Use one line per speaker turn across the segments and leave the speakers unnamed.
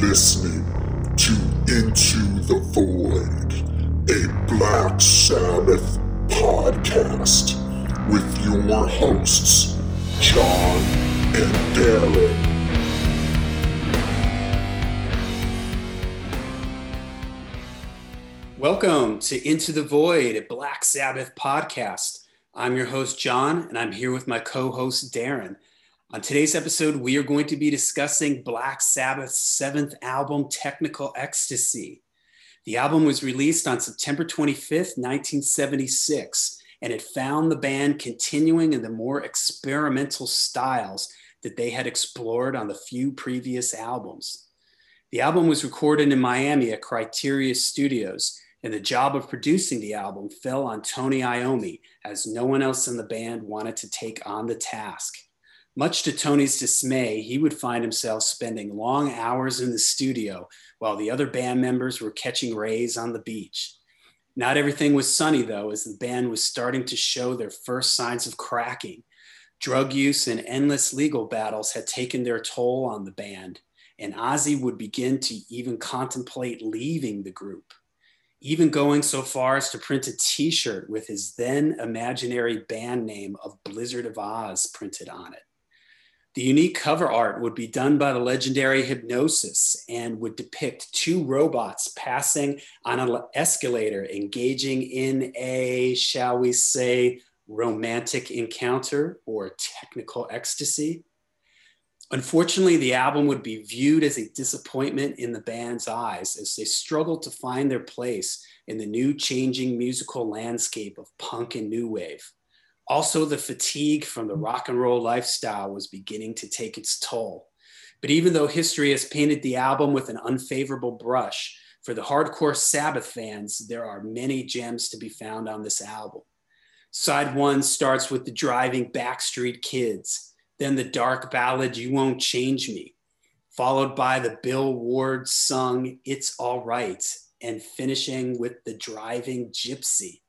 listening to Into the Void, a Black Sabbath podcast with your hosts, John and Darren.
Welcome to Into the Void, a Black Sabbath podcast. I'm your host, John, and I'm here with my co host, Darren. On today's episode, we are going to be discussing Black Sabbath's seventh album, Technical Ecstasy. The album was released on September 25th, 1976, and it found the band continuing in the more experimental styles that they had explored on the few previous albums. The album was recorded in Miami at Criteria Studios and the job of producing the album fell on Tony Iommi, as no one else in the band wanted to take on the task. Much to Tony's dismay, he would find himself spending long hours in the studio while the other band members were catching rays on the beach. Not everything was sunny, though, as the band was starting to show their first signs of cracking. Drug use and endless legal battles had taken their toll on the band, and Ozzy would begin to even contemplate leaving the group even going so far as to print a t shirt with his then imaginary band name of Blizzard of Ozz printed on it. The unique cover art would be done by the legendary Hipgnosis and would depict two robots passing on an escalator, engaging in a, shall we say, romantic encounter or technical ecstasy. Unfortunately, the album would be viewed as a disappointment in the band's eyes as they struggled to find their place in the new changing musical landscape of punk and new wave. Also, the fatigue from the rock and roll lifestyle was beginning to take its toll. But even though history has painted the album with an unfavorable brush, for the hardcore Sabbath fans, there are many gems to be found on this album. Side one starts with the driving Backstreet Kids then the dark ballad You Won't Change Me, followed by the Bill Ward sung It's All Right, and finishing with the driving Gypsy.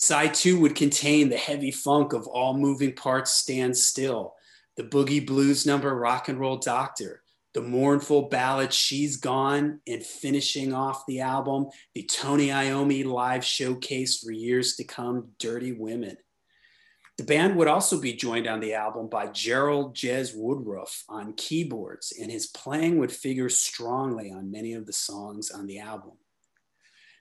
Side two would contain the heavy funk of All Moving Parts Stand Still, the boogie blues number Rock and Roll Doctor, the mournful ballad She's Gone, and finishing off the album, the Tony Iommi live showcase for years to come, Dirty Women. The band would also be joined on the album by Gerald Jez Woodroffe on keyboards, and his playing would figure strongly on many of the songs on the album.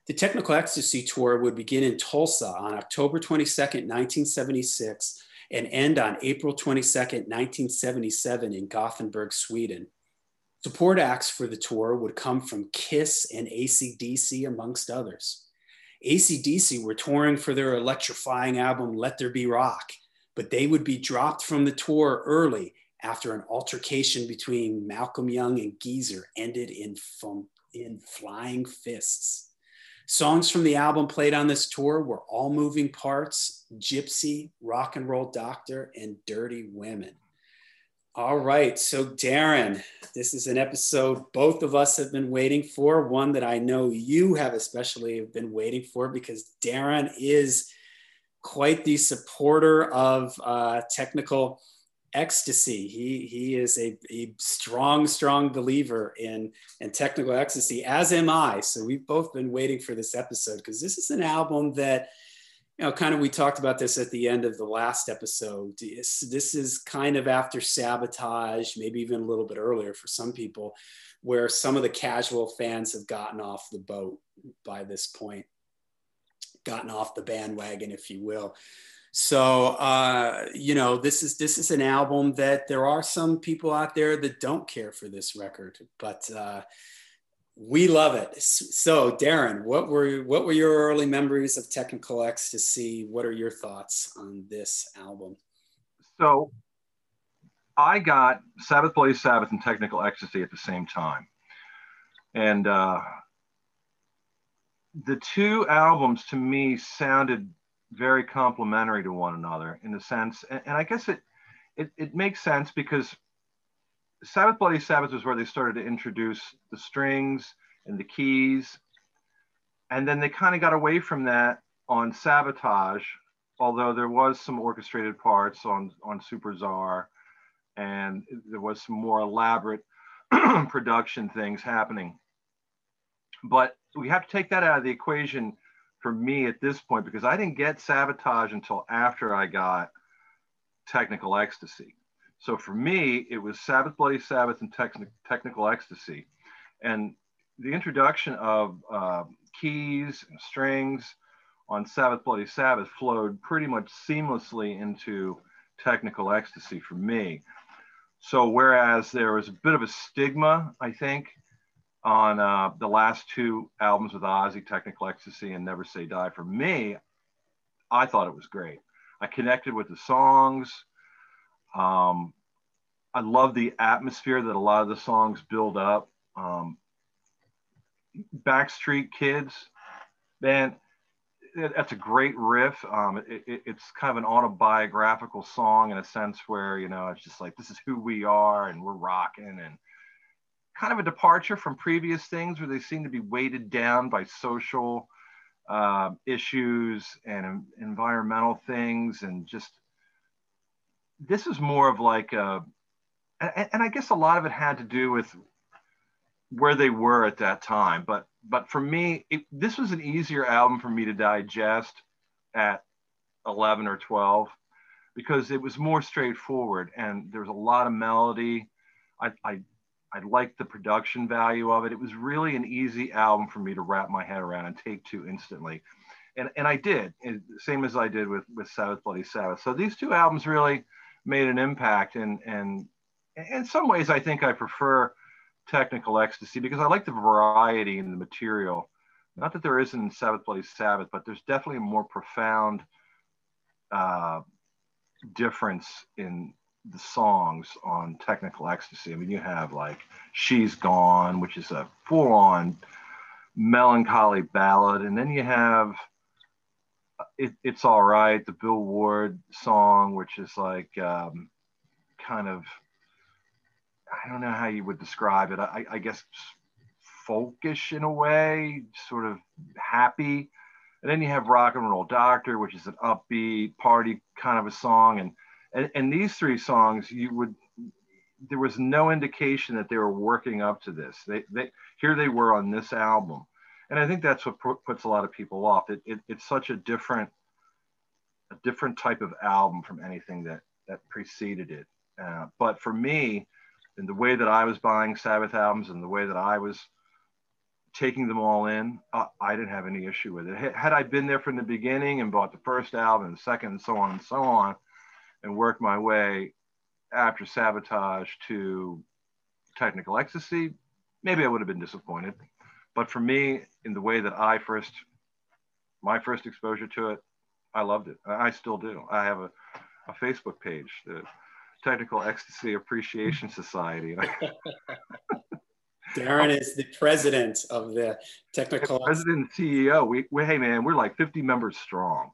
The Technical Ecstasy Tour would begin in Tulsa on October 22, 1976, and end on April 22, 1977, in Gothenburg, Sweden. Support acts for the tour would come from Kiss and ACDC, amongst others. ACDC were touring for their electrifying album Let There Be Rock, but they would be dropped from the tour early after an altercation between Malcolm Young and Geezer ended in, in flying fists. Songs from the album played on this tour were All Moving Parts, Gypsy, Rock and Roll Doctor, and Dirty Women. All right. So, Darren, this is an episode both of us have been waiting for, one that I know you have especially been waiting for because Darren is quite the supporter of uh, technical ecstasy. He, he is a, a strong, strong believer in, in technical ecstasy, as am I. So, we've both been waiting for this episode because this is an album that you know, kind of we talked about this at the end of the last episode. This, this is kind of after sabotage, maybe even a little bit earlier for some people, where some of the casual fans have gotten off the boat by this point, gotten off the bandwagon, if you will. So uh, you know, this is this is an album that there are some people out there that don't care for this record, but uh, we love it. So, Darren, what were what were your early memories of Technical Ecstasy? What are your thoughts on this album?
So, I got Sabbath Bloody Sabbath and Technical Ecstasy at the same time, and uh, the two albums to me sounded very complementary to one another in a sense, and, and I guess it, it it makes sense because Sabbath Bloody Sabbath was where they started to introduce the strings and the keys. And then they kind of got away from that on Sabotage, although there was some orchestrated parts on, on Supertzar and there was some more elaborate production things happening. But we have to take that out of the equation for me at this point because I didn't get sabotage until after I got technical ecstasy. So for me, it was Sabbath, Bloody Sabbath, and technical ecstasy. And the introduction of uh, keys and strings on Sabbath, Bloody Sabbath flowed pretty much seamlessly into technical ecstasy for me. So whereas there was a bit of a stigma, I think, on uh, the last two albums with Ozzy, Technical Ecstasy and Never Say Die, for me, I thought it was great. I connected with the songs. Um, I love the atmosphere that a lot of the songs build up. Um, Backstreet Kids, man, that's a great riff. Um, it, it, it's kind of an autobiographical song in a sense where you know it's just like this is who we are and we're rocking and kind of a departure from previous things where they seem to be weighted down by social uh, issues and environmental things and just this is more of like a and, and I guess a lot of it had to do with where they were at that time. But but for me, it, this was an easier album for me to digest at 11 or 12 because it was more straightforward and there was a lot of melody. I, I I liked the production value of it. It was really an easy album for me to wrap my head around and take to instantly. And, and I did, same as I did with, with Sabbath Bloody Sabbath. So these two albums really made an impact. And, and in some ways, I think I prefer technical ecstasy because I like the variety in the material. Not that there isn't Sabbath Bloody Sabbath, but there's definitely a more profound uh, difference in the songs on technical ecstasy. I mean, you have like She's Gone, which is a full on melancholy ballad. And then you have uh, it, It's All Right, the Bill Ward song, which is like um, kind of I don't know how you would describe it. I, I guess folkish in a way, sort of happy. And then you have Rock and Roll Doctor, which is an upbeat party kind of a song. And, and, and these three songs, you would, there was no indication that they were working up to this. They, they, here they were on this album. And I think that's what puts a lot of people off. It, it, it's such a different, a different type of album from anything that, that preceded it. Uh, but for me, in the way that I was buying Sabbath albums and the way that I was taking them all in, uh, I didn't have any issue with it. Had I been there from the beginning and bought the first album and the second and so on and so on, and worked my way after Sabotage to Technical Ecstasy, maybe I would have been disappointed. But for me, in the way that I first, my first exposure to it, I loved it. I still do. I have a, a Facebook page that Technical Ecstasy Appreciation Society.
Darren is the president of the technical.
President and CEO. We, we, hey man, we're like 50 members strong.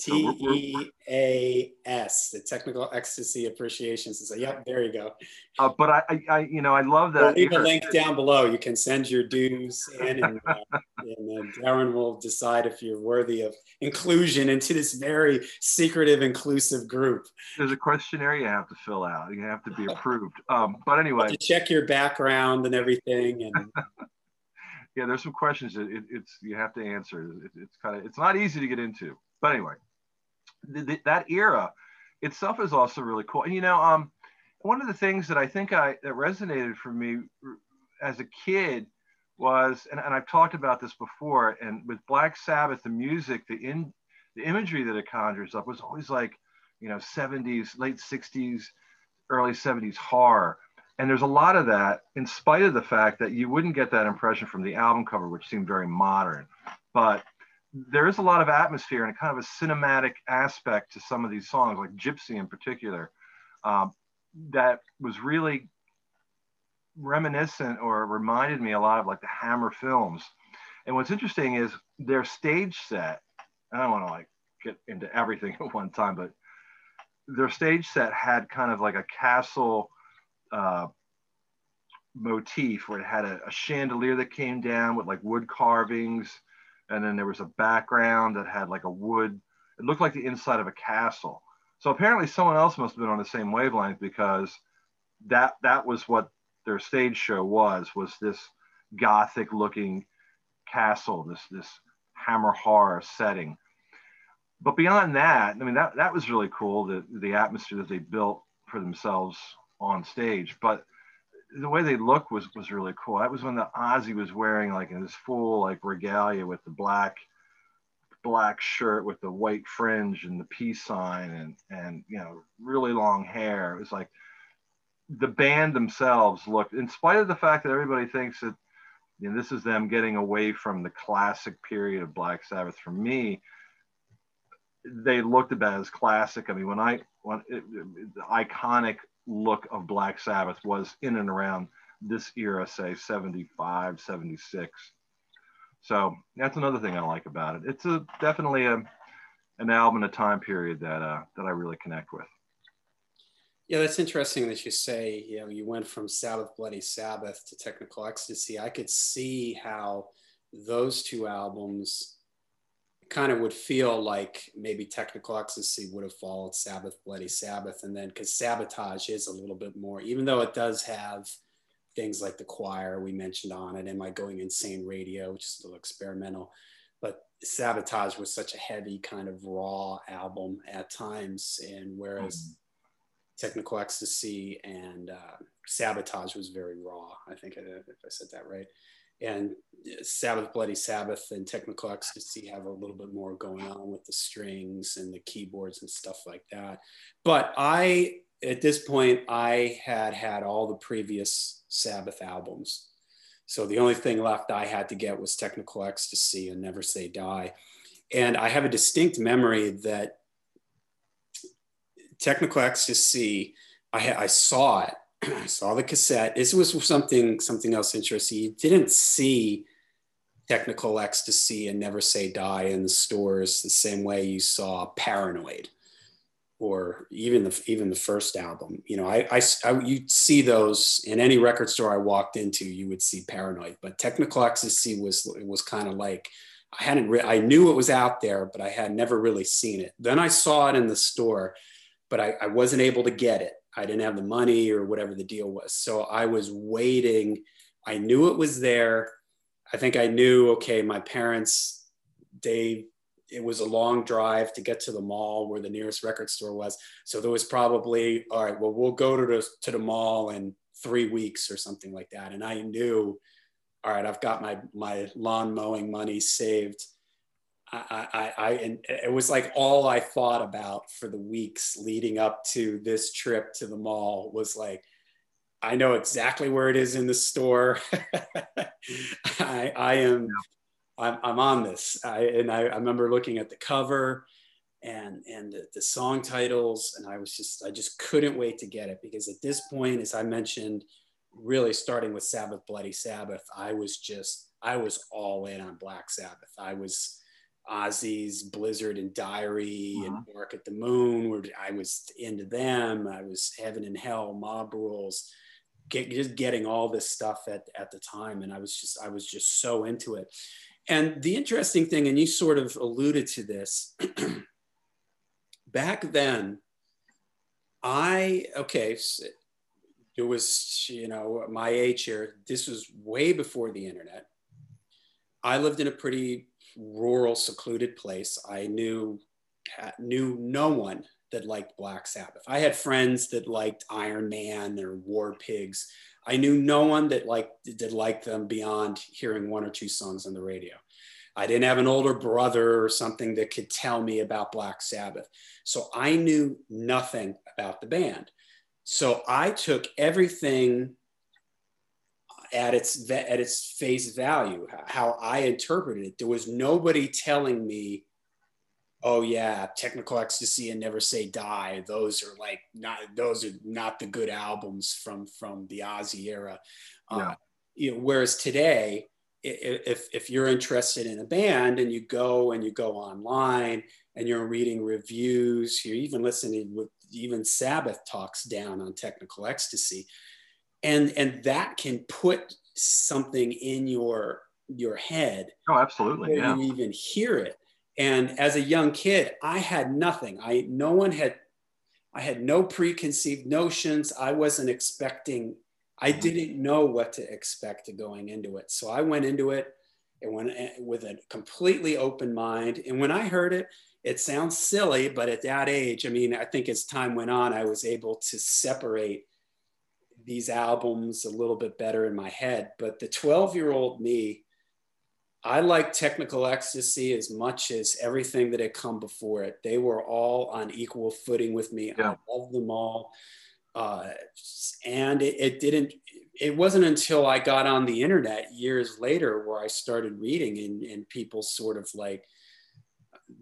T E A S, the Technical Ecstasy Appreciation Society. Yep, there you go.
Uh, but I, I, you know, I love that.
We'll leave a link down below. You can send your dues in, and, uh, and Darren will decide if you're worthy of inclusion into this very secretive, inclusive group.
There's a questionnaire you have to fill out. You have to be approved. Um, but anyway,
check your background and everything, and.
yeah, there's some questions that it, it's you have to answer. It, it's kind of it's not easy to get into. But anyway, th- that era itself is also really cool. And you know, um, one of the things that I think I that resonated for me as a kid was, and, and I've talked about this before, and with Black Sabbath, the music, the in the imagery that it conjures up was always like, you know, 70s, late 60s, early 70s horror. And there's a lot of that, in spite of the fact that you wouldn't get that impression from the album cover, which seemed very modern. But there is a lot of atmosphere and a kind of a cinematic aspect to some of these songs, like Gypsy in particular, um, that was really reminiscent or reminded me a lot of like the Hammer films. And what's interesting is their stage set. I don't want to like get into everything at one time, but their stage set had kind of like a castle uh, motif where it had a, a chandelier that came down with like wood carvings and then there was a background that had like a wood it looked like the inside of a castle so apparently someone else must have been on the same wavelength because that that was what their stage show was was this gothic looking castle, this this hammer horror setting. But beyond that, I mean that that was really cool, the the atmosphere that they built for themselves on stage. But the way they looked was was really cool. That was when the Ozzy was wearing like in this full like regalia with the black black shirt with the white fringe and the peace sign and and you know really long hair. It was like the band themselves looked, in spite of the fact that everybody thinks that you know, this is them getting away from the classic period of Black Sabbath. For me, they looked about as classic. I mean, when I when it, it, the iconic look of Black Sabbath was in and around this era, say 75, 76. So that's another thing I like about it. It's a definitely a an album, a time period that uh, that I really connect with.
Yeah, that's interesting that you say, you know, you went from Sabbath Bloody Sabbath to Technical Ecstasy. I could see how those two albums kind of would feel like maybe Technical Ecstasy would have followed Sabbath Bloody Sabbath. And then because Sabotage is a little bit more, even though it does have things like the choir we mentioned on it, Am I Going Insane Radio, which is a little experimental. But Sabotage was such a heavy kind of raw album at times. And whereas mm-hmm Technical Ecstasy and uh, Sabotage was very raw. I think I, if I said that right. And uh, Sabbath, Bloody Sabbath, and Technical Ecstasy have a little bit more going on with the strings and the keyboards and stuff like that. But I, at this point, I had had all the previous Sabbath albums. So the only thing left I had to get was Technical Ecstasy and Never Say Die. And I have a distinct memory that Technical Ecstasy, I, I saw it. I saw the cassette. This was something something else interesting. You didn't see Technical Ecstasy and Never Say Die in the stores the same way you saw Paranoid or even the even the first album. You know, I, I, I you see those in any record store I walked into, you would see Paranoid. But Technical Ecstasy was was kind of like I hadn't re- I knew it was out there, but I had never really seen it. Then I saw it in the store but I, I wasn't able to get it. I didn't have the money or whatever the deal was. So I was waiting. I knew it was there. I think I knew, okay, my parents, they, it was a long drive to get to the mall where the nearest record store was. So there was probably, all right, well, we'll go to the, to the mall in three weeks or something like that. And I knew, all right, I've got my, my lawn mowing money saved I, I, I, and it was like all I thought about for the weeks leading up to this trip to the mall was like, I know exactly where it is in the store. I, I am, I'm, I'm on this. I, and I, I remember looking at the cover and, and the, the song titles. And I was just, I just couldn't wait to get it because at this point, as I mentioned, really starting with Sabbath, Bloody Sabbath, I was just, I was all in on Black Sabbath. I was, Ozzy's Blizzard and Diary uh-huh. and Bark at the Moon, where I was into them. I was Heaven and Hell, Mob Rules, get, just getting all this stuff at, at the time. And I was just, I was just so into it. And the interesting thing, and you sort of alluded to this, back then, I, okay, it was, you know, my age here, this was way before the internet. I lived in a pretty rural, secluded place. I knew knew no one that liked Black Sabbath. I had friends that liked Iron Man or War Pigs. I knew no one that liked that liked them beyond hearing one or two songs on the radio. I didn't have an older brother or something that could tell me about Black Sabbath. So I knew nothing about the band. So I took everything at its at its face value how i interpreted it there was nobody telling me oh yeah technical ecstasy and never say die those are like not those are not the good albums from from the ozzy era uh, yeah. uh, you know whereas today if if you're interested in a band and you go and you go online and you're reading reviews you're even listening with even sabbath talks down on technical ecstasy and and that can put something in your your head
oh absolutely yeah.
you even hear it and as a young kid i had nothing i no one had i had no preconceived notions i wasn't expecting I didn't know what to expect going into it. So I went into it and went eh, with a completely open mind. And when I heard it, it sounds silly, but at that age, I mean, I think as time went on, I was able to separate these albums a little bit better in my head. But the 12 year old me, I like Technical Ecstasy as much as everything that had come before it. They were all on equal footing with me. Yeah. I love them all. Uh, and it, it, didn't, it wasn't until I got on the internet years later where I started reading and, and people sort of like,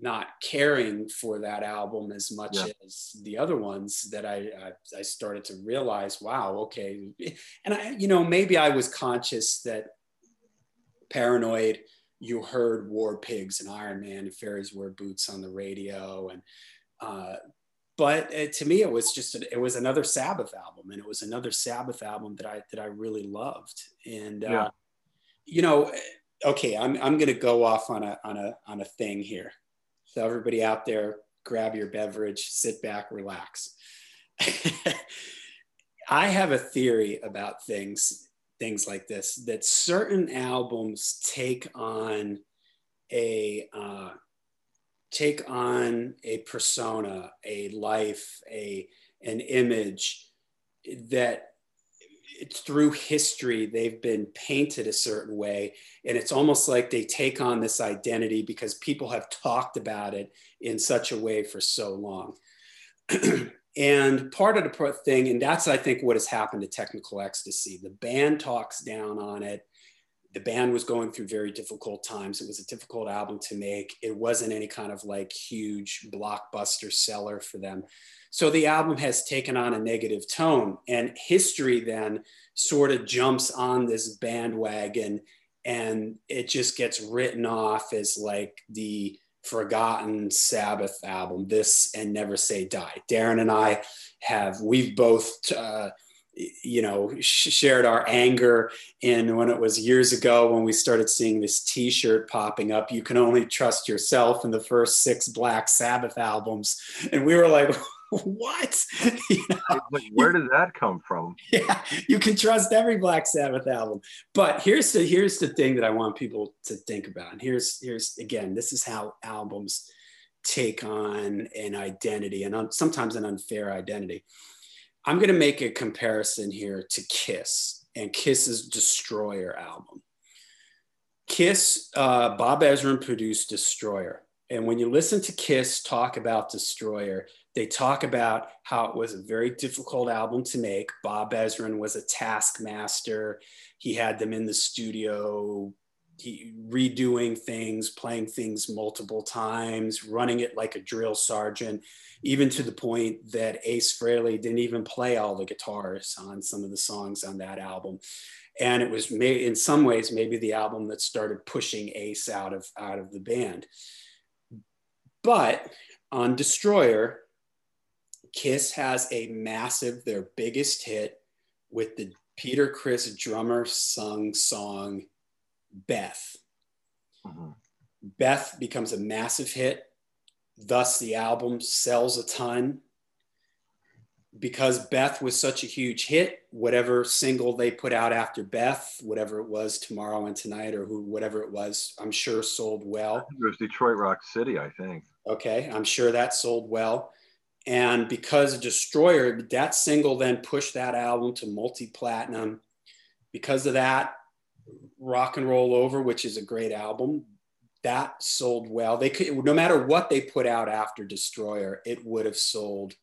not caring for that album as much yeah. as the other ones that I, I, I started to realize wow okay. And I you know maybe I was conscious that paranoid you heard War Pigs and Iron Man and Fairies Wear Boots on the radio and uh, but uh, to me it was just a, it was another Sabbath album and it was another Sabbath album that I that I really loved. And uh, you know okay I'm, I'm gonna go off on a on a on a thing here so everybody out there, grab your beverage, sit back, relax. I have a theory about things things like this that certain albums take on a uh, take on a persona, a life, a an image that it's through history they've been painted a certain way. And it's almost like they take on this identity because people have talked about it in such a way for so long. And part of the thing and that's i think what has happened to technical ecstasy the band talks down on it. The band was going through very difficult times. It was a difficult album to make. It wasn't any kind of like huge blockbuster seller for them so the album has taken on a negative tone, and history then sort of jumps on this bandwagon and it just gets written off as like the forgotten Sabbath album, this and Never Say Die. Darren and I have, we've both, uh, you know, shared our anger in when it was years ago when we started seeing this t shirt popping up. You can only trust yourself in the first six Black Sabbath albums. And we were like, what?
you know, where did that come from?
Yeah, you can trust every Black Sabbath album. But here's the here's the thing that I want people to think about. And here's here's again, this is how albums take on an identity and sometimes an unfair identity. I'm going to make a comparison here to Kiss and Kiss's Destroyer album. Kiss, uh, Bob Ezrin produced Destroyer. And when you listen to Kiss talk about Destroyer, they talk about how it was a very difficult album to make. Bob Ezrin was a taskmaster. He had them in the studio, he, redoing things, playing things multiple times, running it like a drill sergeant, even to the point that Ace Frehley didn't even play all the guitars on some of the songs on that album. And it was may, in some ways maybe the album that started pushing Ace out of out of the band. But on Destroyer, Kiss has a massive, their biggest hit with the Peter Criss drummer sung song Beth. Mm-hmm. Beth becomes a massive hit. Thus, the album sells a ton. Because Beth was such a huge hit, whatever single they put out after Beth, whatever it was, Tomorrow and Tonight, or who, whatever it was, I'm sure sold well.
It was Detroit Rock City, I think.
Okay, I'm sure that sold well. And because Destroyer, that single then pushed that album to multi platinum. Because of that, Rock and Roll Over, which is a great album, that sold well. They could, no matter what they put out after Destroyer, it would have sold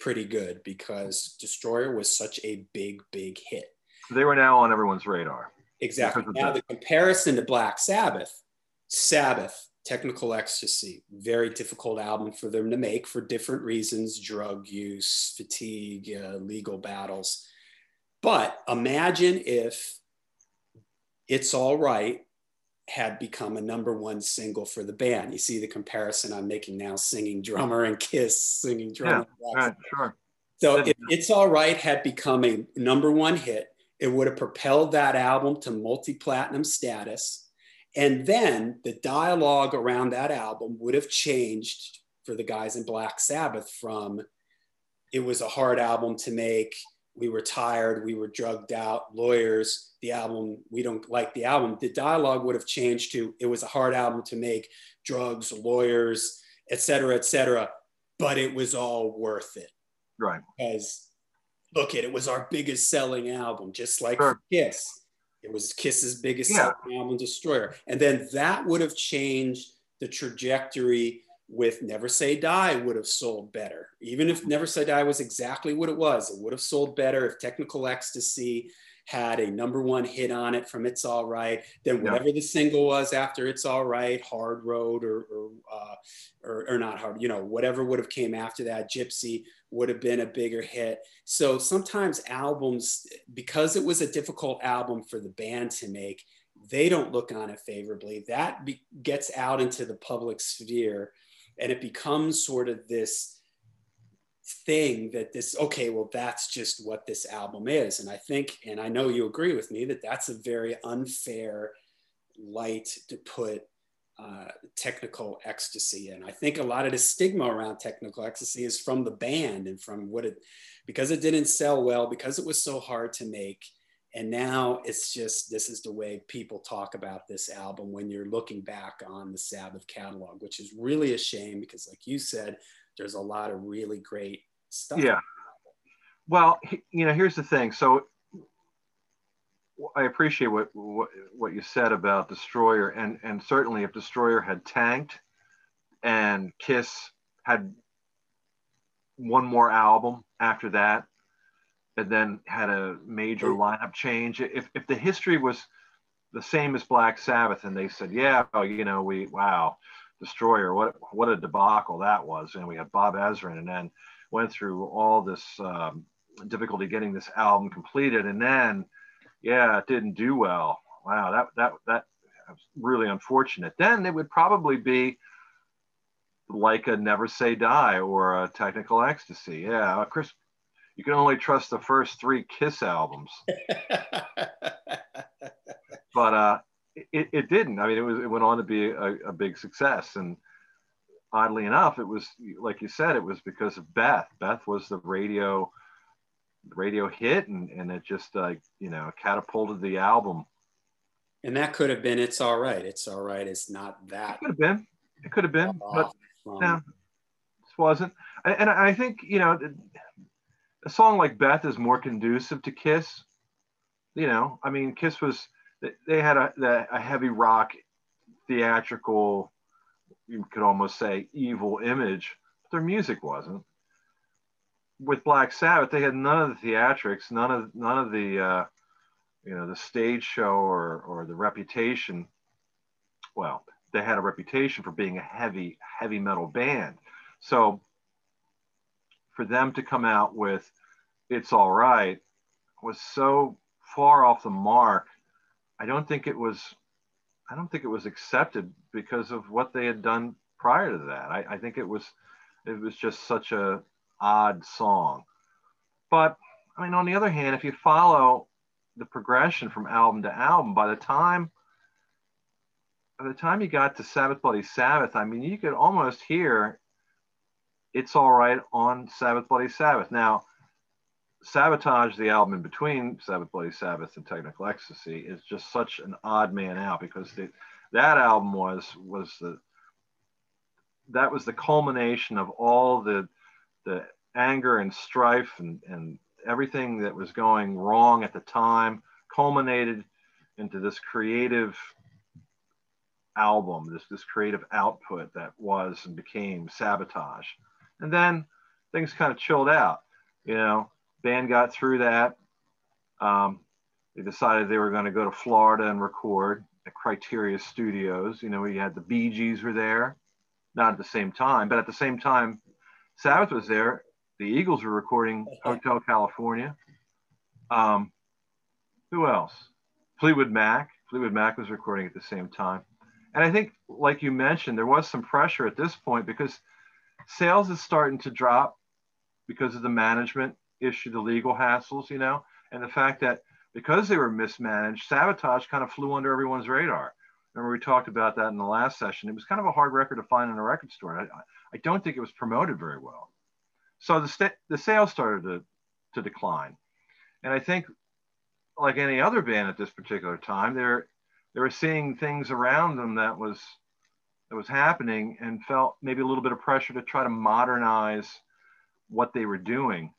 pretty good because Destroyer was such a big, big hit.
They were now on everyone's radar.
Exactly. Now, the comparison to Black Sabbath, Sabbath Technical Ecstasy, very difficult album for them to make for different reasons drug use, fatigue, uh, legal battles. But imagine if It's All Right had become a number one single for the band. You see the comparison I'm making now singing drummer and Kiss singing drummer.
Yeah, right, sure.
So if It's All Right had become a number one hit, it would have propelled that album to multi platinum status and then the dialogue around that album would have changed for the guys in Black Sabbath from it was a hard album to make, we were tired, we were drugged out, lawyers, the album, we don't like the album. The dialogue would have changed to it was a hard album to make, drugs, lawyers, et cetera, et cetera, but it was all worth it.
Right.
Because look at it was our biggest selling album, just like
Sure.
Kiss. It was Kiss's biggest
Yeah.
album, Destroyer. And then that would have changed the trajectory with Never Say Die would have sold better. Even if Never Say Die was exactly what it was, it would have sold better if Technical Ecstasy had a number one hit on it from It's All Right, then
Yeah.
whatever the single was after It's All Right, Hard Road or, or, uh, or, or not hard, you know, whatever would have came after that, Gypsy would have been a bigger hit. So sometimes albums, because it was a difficult album for the band to make, they don't look on it favorably. That be, gets out into the public sphere and it becomes sort of this thing that this okay well that's just what this album is. And i think and i know you agree with me that that's a very unfair light to put uh, technical ecstasy in. I think a lot of the stigma around technical ecstasy is from the band and from what it because it didn't sell well because it was so hard to make. And now it's just this is the way people talk about this album when you're looking back on the sabbath catalog which is really a shame because like you said there's a lot of really great stuff
Yeah. Well, you know, here's the thing. So I appreciate what, what what you said about Destroyer, and and certainly if Destroyer had tanked, and Kiss had one more album after that, and then had a major lineup change. If if the history was the same as Black Sabbath, and they said, yeah, oh, you know, we wow, Destroyer, what what a debacle that was, and we had Bob Ezrin, and then went through all this um, difficulty getting this album completed, and then yeah, it didn't do well. Wow, that that that was really unfortunate. Then it would probably be like a Never Say Die or a Technical Ecstasy. Yeah, Chris, you can only trust the first three Kiss albums, but uh, it, it didn't. I mean, it was it went on to be a, a big success, and oddly enough, it was like you said, it was because of Beth. Beth was the radio radio hit, and and it just like you know catapulted the album.
and that could have been it's all right it's all right it's not that.
It could have been, it could have been, but
from-
no, this wasn't. And, and I think you know, a song like Beth is more conducive to Kiss. You know, I mean, Kiss was they had a a heavy rock, theatrical, you could almost say evil image, but their music wasn't. With Black Sabbath, they had none of the theatrics, none of none of the uh, you know the stage show or or the reputation. Well, they had a reputation for being a heavy heavy metal band, so for them to come out with "It's All Right" was so far off the mark. I don't think it was. I don't think it was accepted because of what they had done prior to that. I, I think it was. It was just such a odd song. But I mean, on the other hand, if you follow the progression from album to album, by the time by the time you got to Sabbath Bloody Sabbath, I mean, you could almost hear "It's All Right" on Sabbath Bloody Sabbath. Now, Sabotage, the album in between Sabbath Bloody Sabbath and Technical Ecstasy, is just such an odd man out because the, that album was was the that was the culmination of all the the anger and strife and, and everything that was going wrong at the time culminated into this creative album, this this creative output that was and became sabotage. And then things kind of chilled out. You know, band got through that. Um, they decided they were going to go to Florida and record at Criteria Studios. You know, we had the Bee Gees were there, not at the same time, but at the same time, Sabbath was there. The Eagles were recording Hotel California. Um, who else? Fleetwood Mac. Fleetwood Mac was recording at the same time. And I think, like you mentioned, there was some pressure at this point because sales is starting to drop because of the management issue, the legal hassles, you know, and the fact that because they were mismanaged, sabotage kind of flew under everyone's radar. Remember, we talked about that in the last session. It was kind of a hard record to find in a record store. I, I don't think it was promoted very well. So the, the sales started to, to decline. And I think, like any other band at this particular time, they're they were seeing things around them that was that was happening and felt maybe a little bit of pressure to try to modernize what they were doing.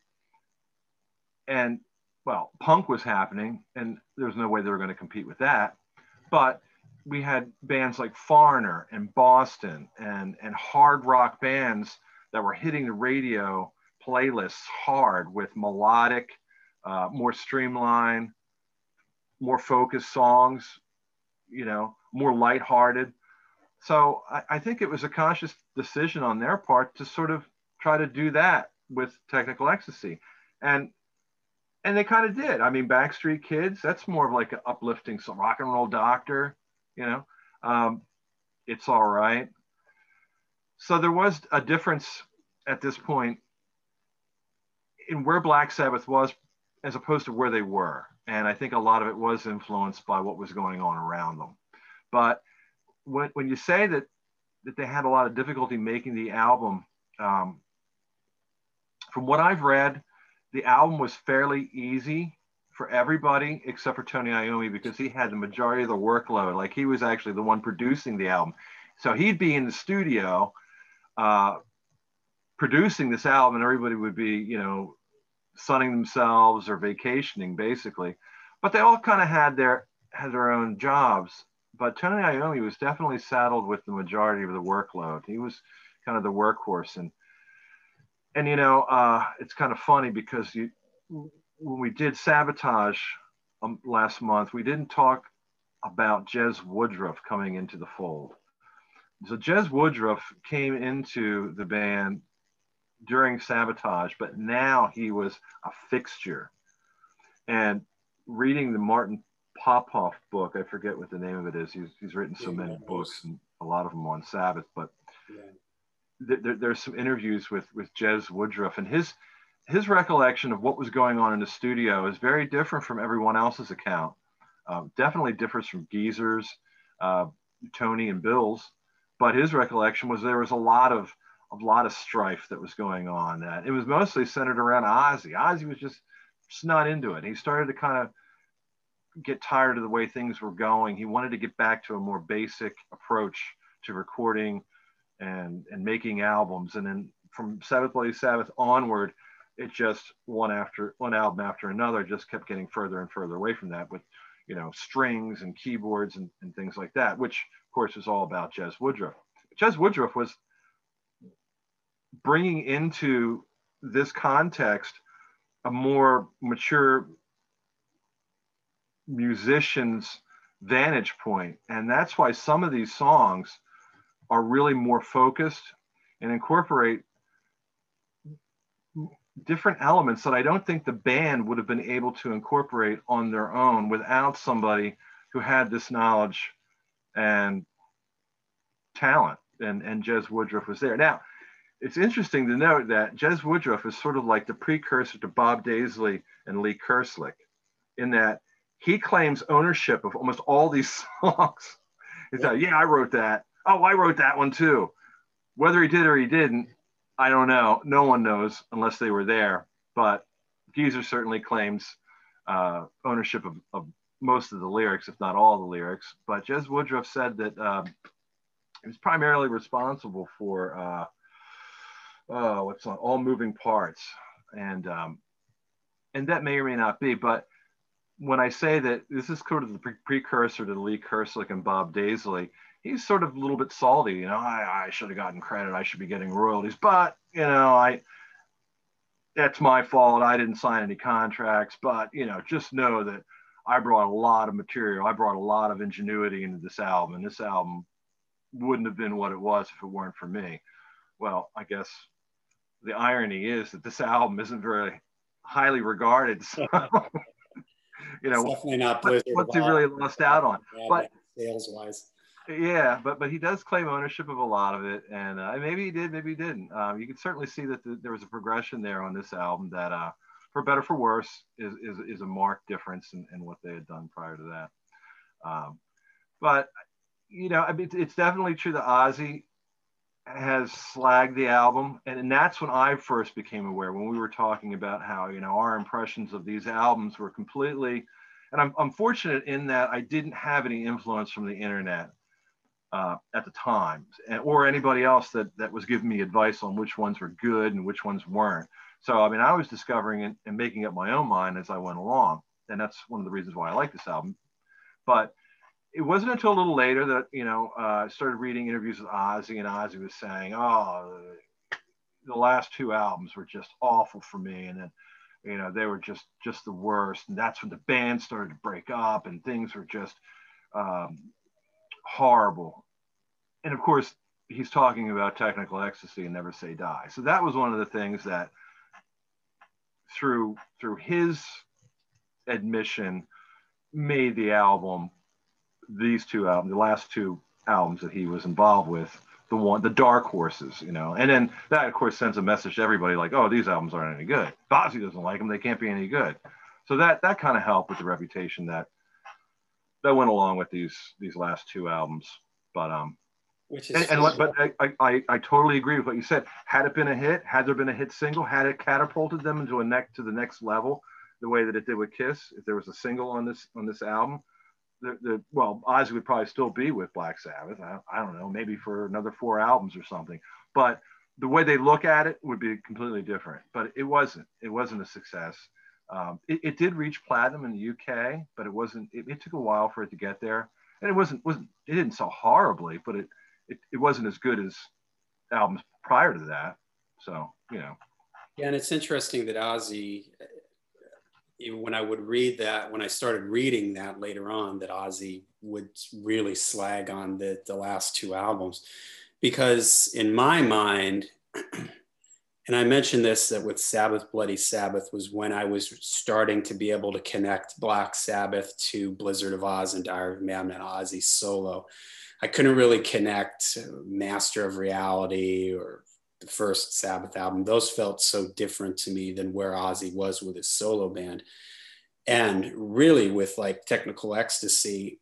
And well, punk was happening, and there was no way they were going to compete with that. But we had bands like Foreigner and Boston and, and hard rock bands that were hitting the radio playlists hard with melodic, uh, more streamlined, more focused songs, you know, more lighthearted. So I, I think it was a conscious decision on their part to sort of try to do that with technical ecstasy. And and they kind of did. I mean, Backstreet Kids, that's more of like an uplifting rock and roll doctor, you know. Um, it's all right. So there was a difference at this point in where Black Sabbath was as opposed to where they were. And I think a lot of it was influenced by what was going on around them. But when, when you say that, that they had a lot of difficulty making the album, um, from what I've read, the album was fairly easy for everybody except for Tony Iommi because he had the majority of the workload. Like he was actually the one producing the album. So he'd be in the studio uh, producing this album, and everybody would be, you know, sunning themselves or vacationing basically. But they all kind of had their had their own jobs. But Tony Iommi was definitely saddled with the majority of the workload. He was kind of the workhorse and and you know, uh, it's kind of funny because you, when we did sabotage um, last month, we didn't talk about Jez Woodroffe coming into the fold. So Jez Woodroffe came into the band during sabotage, but now he was a fixture. And reading the Martin Popoff book, I forget what the name of it is. He's, he's written so many books and a lot of them on Sabbath, but there, there's some interviews with with Jez Woodroffe, and his his recollection of what was going on in the studio is very different from everyone else's account. Uh, definitely differs from Geezer's, uh, Tony, and Bill's. But his recollection was there was a lot of a lot of strife that was going on. That it was mostly centered around Ozzy. Ozzy was just just not into it. He started to kind of get tired of the way things were going. He wanted to get back to a more basic approach to recording and and making albums. And then from sabbath bloody sabbath onward it just one after one album after another just kept getting further and further away from that with you know strings and keyboards and, and things like that which of course is all about jez woodroffe. Jez woodroffe was bringing into this context a more mature musician's vantage point. And that's why some of these songs are really more focused and incorporate different elements that I don't think the band would have been able to incorporate on their own without somebody who had this knowledge and talent. And, and Jez Woodroffe was there. Now, it's interesting to note that Jez Woodroffe is sort of like the precursor to Bob Daisley and Lee Kerslake in that he claims ownership of almost all these songs. He's yeah. like, yeah, I wrote that oh, I wrote that one too. Whether he did or he didn't, I don't know. No one knows unless they were there. But Geezer certainly claims uh, ownership of, of, most of the lyrics, if not all the lyrics. But Jez Woodroffe said that uh, he was primarily responsible for uh, oh, what's on all moving parts, and um, and that may or may not be. But when I say that this is sort of the pre- precursor to Lee Kerslake and Bob Daisley, he's sort of a little bit salty. You know, I, I should have gotten credit. I should be getting royalties, but you know, I that's my fault. I didn't sign any contracts, but you know, just know that I brought a lot of material. I brought a lot of ingenuity into this album, and this album wouldn't have been what it was if it weren't for me. Well, I guess the irony is that this album isn't very highly regarded. So, you know,
it's definitely not Blizzard.
What's he really lost out on?
but sales wise
yeah, but but he does claim ownership of a lot of it, and uh, maybe he did, maybe he didn't. Um, you can certainly see that the, there was a progression there on this album that, uh, for better for worse, is is, is a marked difference in, in what they had done prior to that. Um, but you know, I mean, it's definitely true that Ozzy has slagged the album, and, and that's when I first became aware when we were talking about how you know our impressions of these albums were completely. And I'm, I'm fortunate in that I didn't have any influence from the internet uh, at the time, or anybody else that that was giving me advice on which ones were good and which ones weren't. So I mean, I was discovering and, and making up my own mind as I went along, and that's one of the reasons why I like this album. But it wasn't until a little later that you know uh, I started reading interviews with Ozzy, and Ozzy was saying, "Oh, the last two albums were just awful for me," and then you know they were just just the worst. And that's when the band started to break up, and things were just um, horrible and of course, he's talking about technical ecstasy and never say die. So that was one of the things that through through his admission made the album these two albums the last two albums that he was involved with the one the dark horses you know? And then that of course sends a message to everybody like oh these albums aren't any good. Ozzy doesn't like them they can't be any good. So that that kind of helped with the reputation that that went along with these these last two albums. But um which is and, and but I, I, I totally agree with what you said. Had it been a hit, had there been a hit single, had it catapulted them into a neck to the next level, the way that it did with Kiss, if there was a single on this on this album, the, the well, Ozzy would probably still be with Black Sabbath. I, I don't know, maybe for another four albums or something. But the way they look at it would be completely different. But it wasn't. It wasn't a success. Um, it, it, did reach platinum in the UK, but it wasn't. It, it took a while for it to get there, and it wasn't wasn't. It didn't sell horribly, but it it, it wasn't as good as albums prior to that. So, you know.
Yeah, and it's interesting that Ozzy, when I would read that, when I started reading that later on, that Ozzy would really slag on the, the last two albums. Because in my mind, and I mentioned this that with Sabbath Bloody Sabbath was when I was starting to be able to connect Black Sabbath to Blizzard of Ozz and Diary of Madman Ozzy solo. I couldn't really connect Master of Reality or the first Sabbath album. Those felt so different to me than where Ozzy was with his solo band. And really with like technical ecstasy,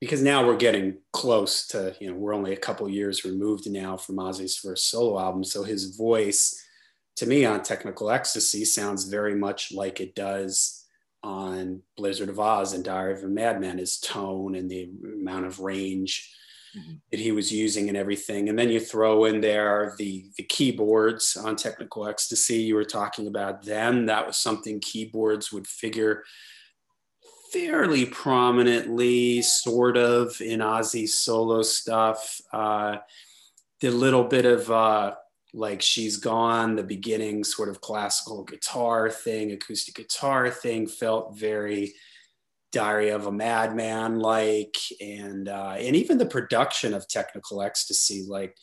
because now we're getting close to, you know, we're only a couple years removed now from Ozzy's first solo album. So his voice to me on technical ecstasy sounds very much like it does on Blizzard of Ozz and Diary of a Madman, his tone and the amount of range mm-hmm. that he was using and everything. And then you throw in there the, the keyboards on Technical Ecstasy. You were talking about them. That was something keyboards would figure fairly prominently, sort of, in Ozzy's solo stuff. Uh, the little bit of uh, like she's gone the beginning sort of classical guitar thing acoustic guitar thing felt very diary of a madman like and uh, and even the production of technical ecstasy like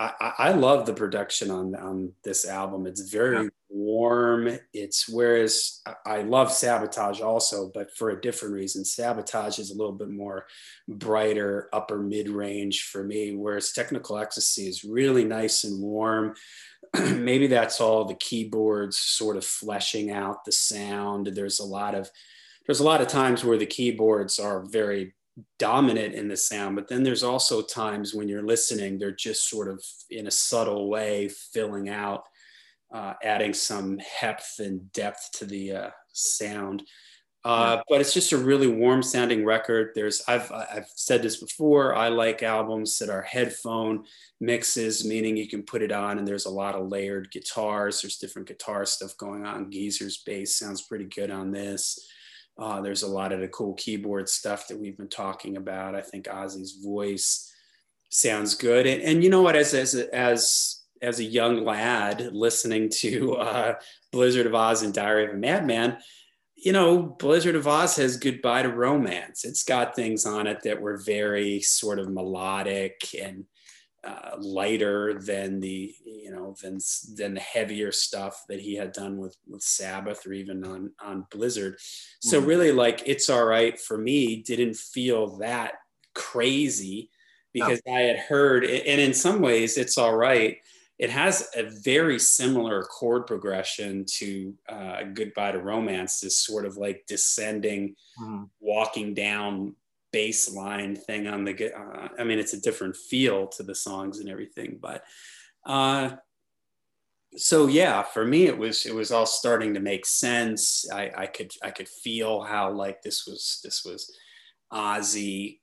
I, I love the production on, on this album. It's very yeah. warm. It's whereas I love Sabotage also, but for a different reason. Sabotage is a little bit more brighter, upper mid range for me, whereas Technical Ecstasy is really nice and warm. Maybe that's all the keyboards sort of fleshing out the sound. There's a lot of there's a lot of times where the keyboards are very dominant in the sound but then there's also times when you're listening they're just sort of in a subtle way filling out uh, adding some heft and depth to the uh, sound. Uh, but it's just a really warm sounding record. There's I've, I've said this before i like albums that are headphone mixes meaning you can put it on and there's a lot of layered guitars there's different guitar stuff going on. Geezer's bass sounds pretty good on this uh, there's a lot of the cool keyboard stuff that we've been talking about. I think Ozzy's voice sounds good, and, and you know what? As as as as a young lad listening to uh, Blizzard of Ozz and Diary of a Madman, you know, Blizzard of Ozz has Goodbye to Romance. It's got things on it that were very sort of melodic and uh, lighter than the you know than than the heavier stuff that he had done with with Sabbath or even on on Blizzard. So mm-hmm. really, like it's all right for me. Didn't feel that crazy because I had heard, and in some ways, it's all right. It has a very similar chord progression to uh, "Goodbye to Romance." This sort of like descending, mm-hmm. walking down bass line thing on the uh, i mean it's a different feel to the songs and everything but uh so yeah for me it was it was all starting to make sense. I i could i could feel how like this was this was ozzy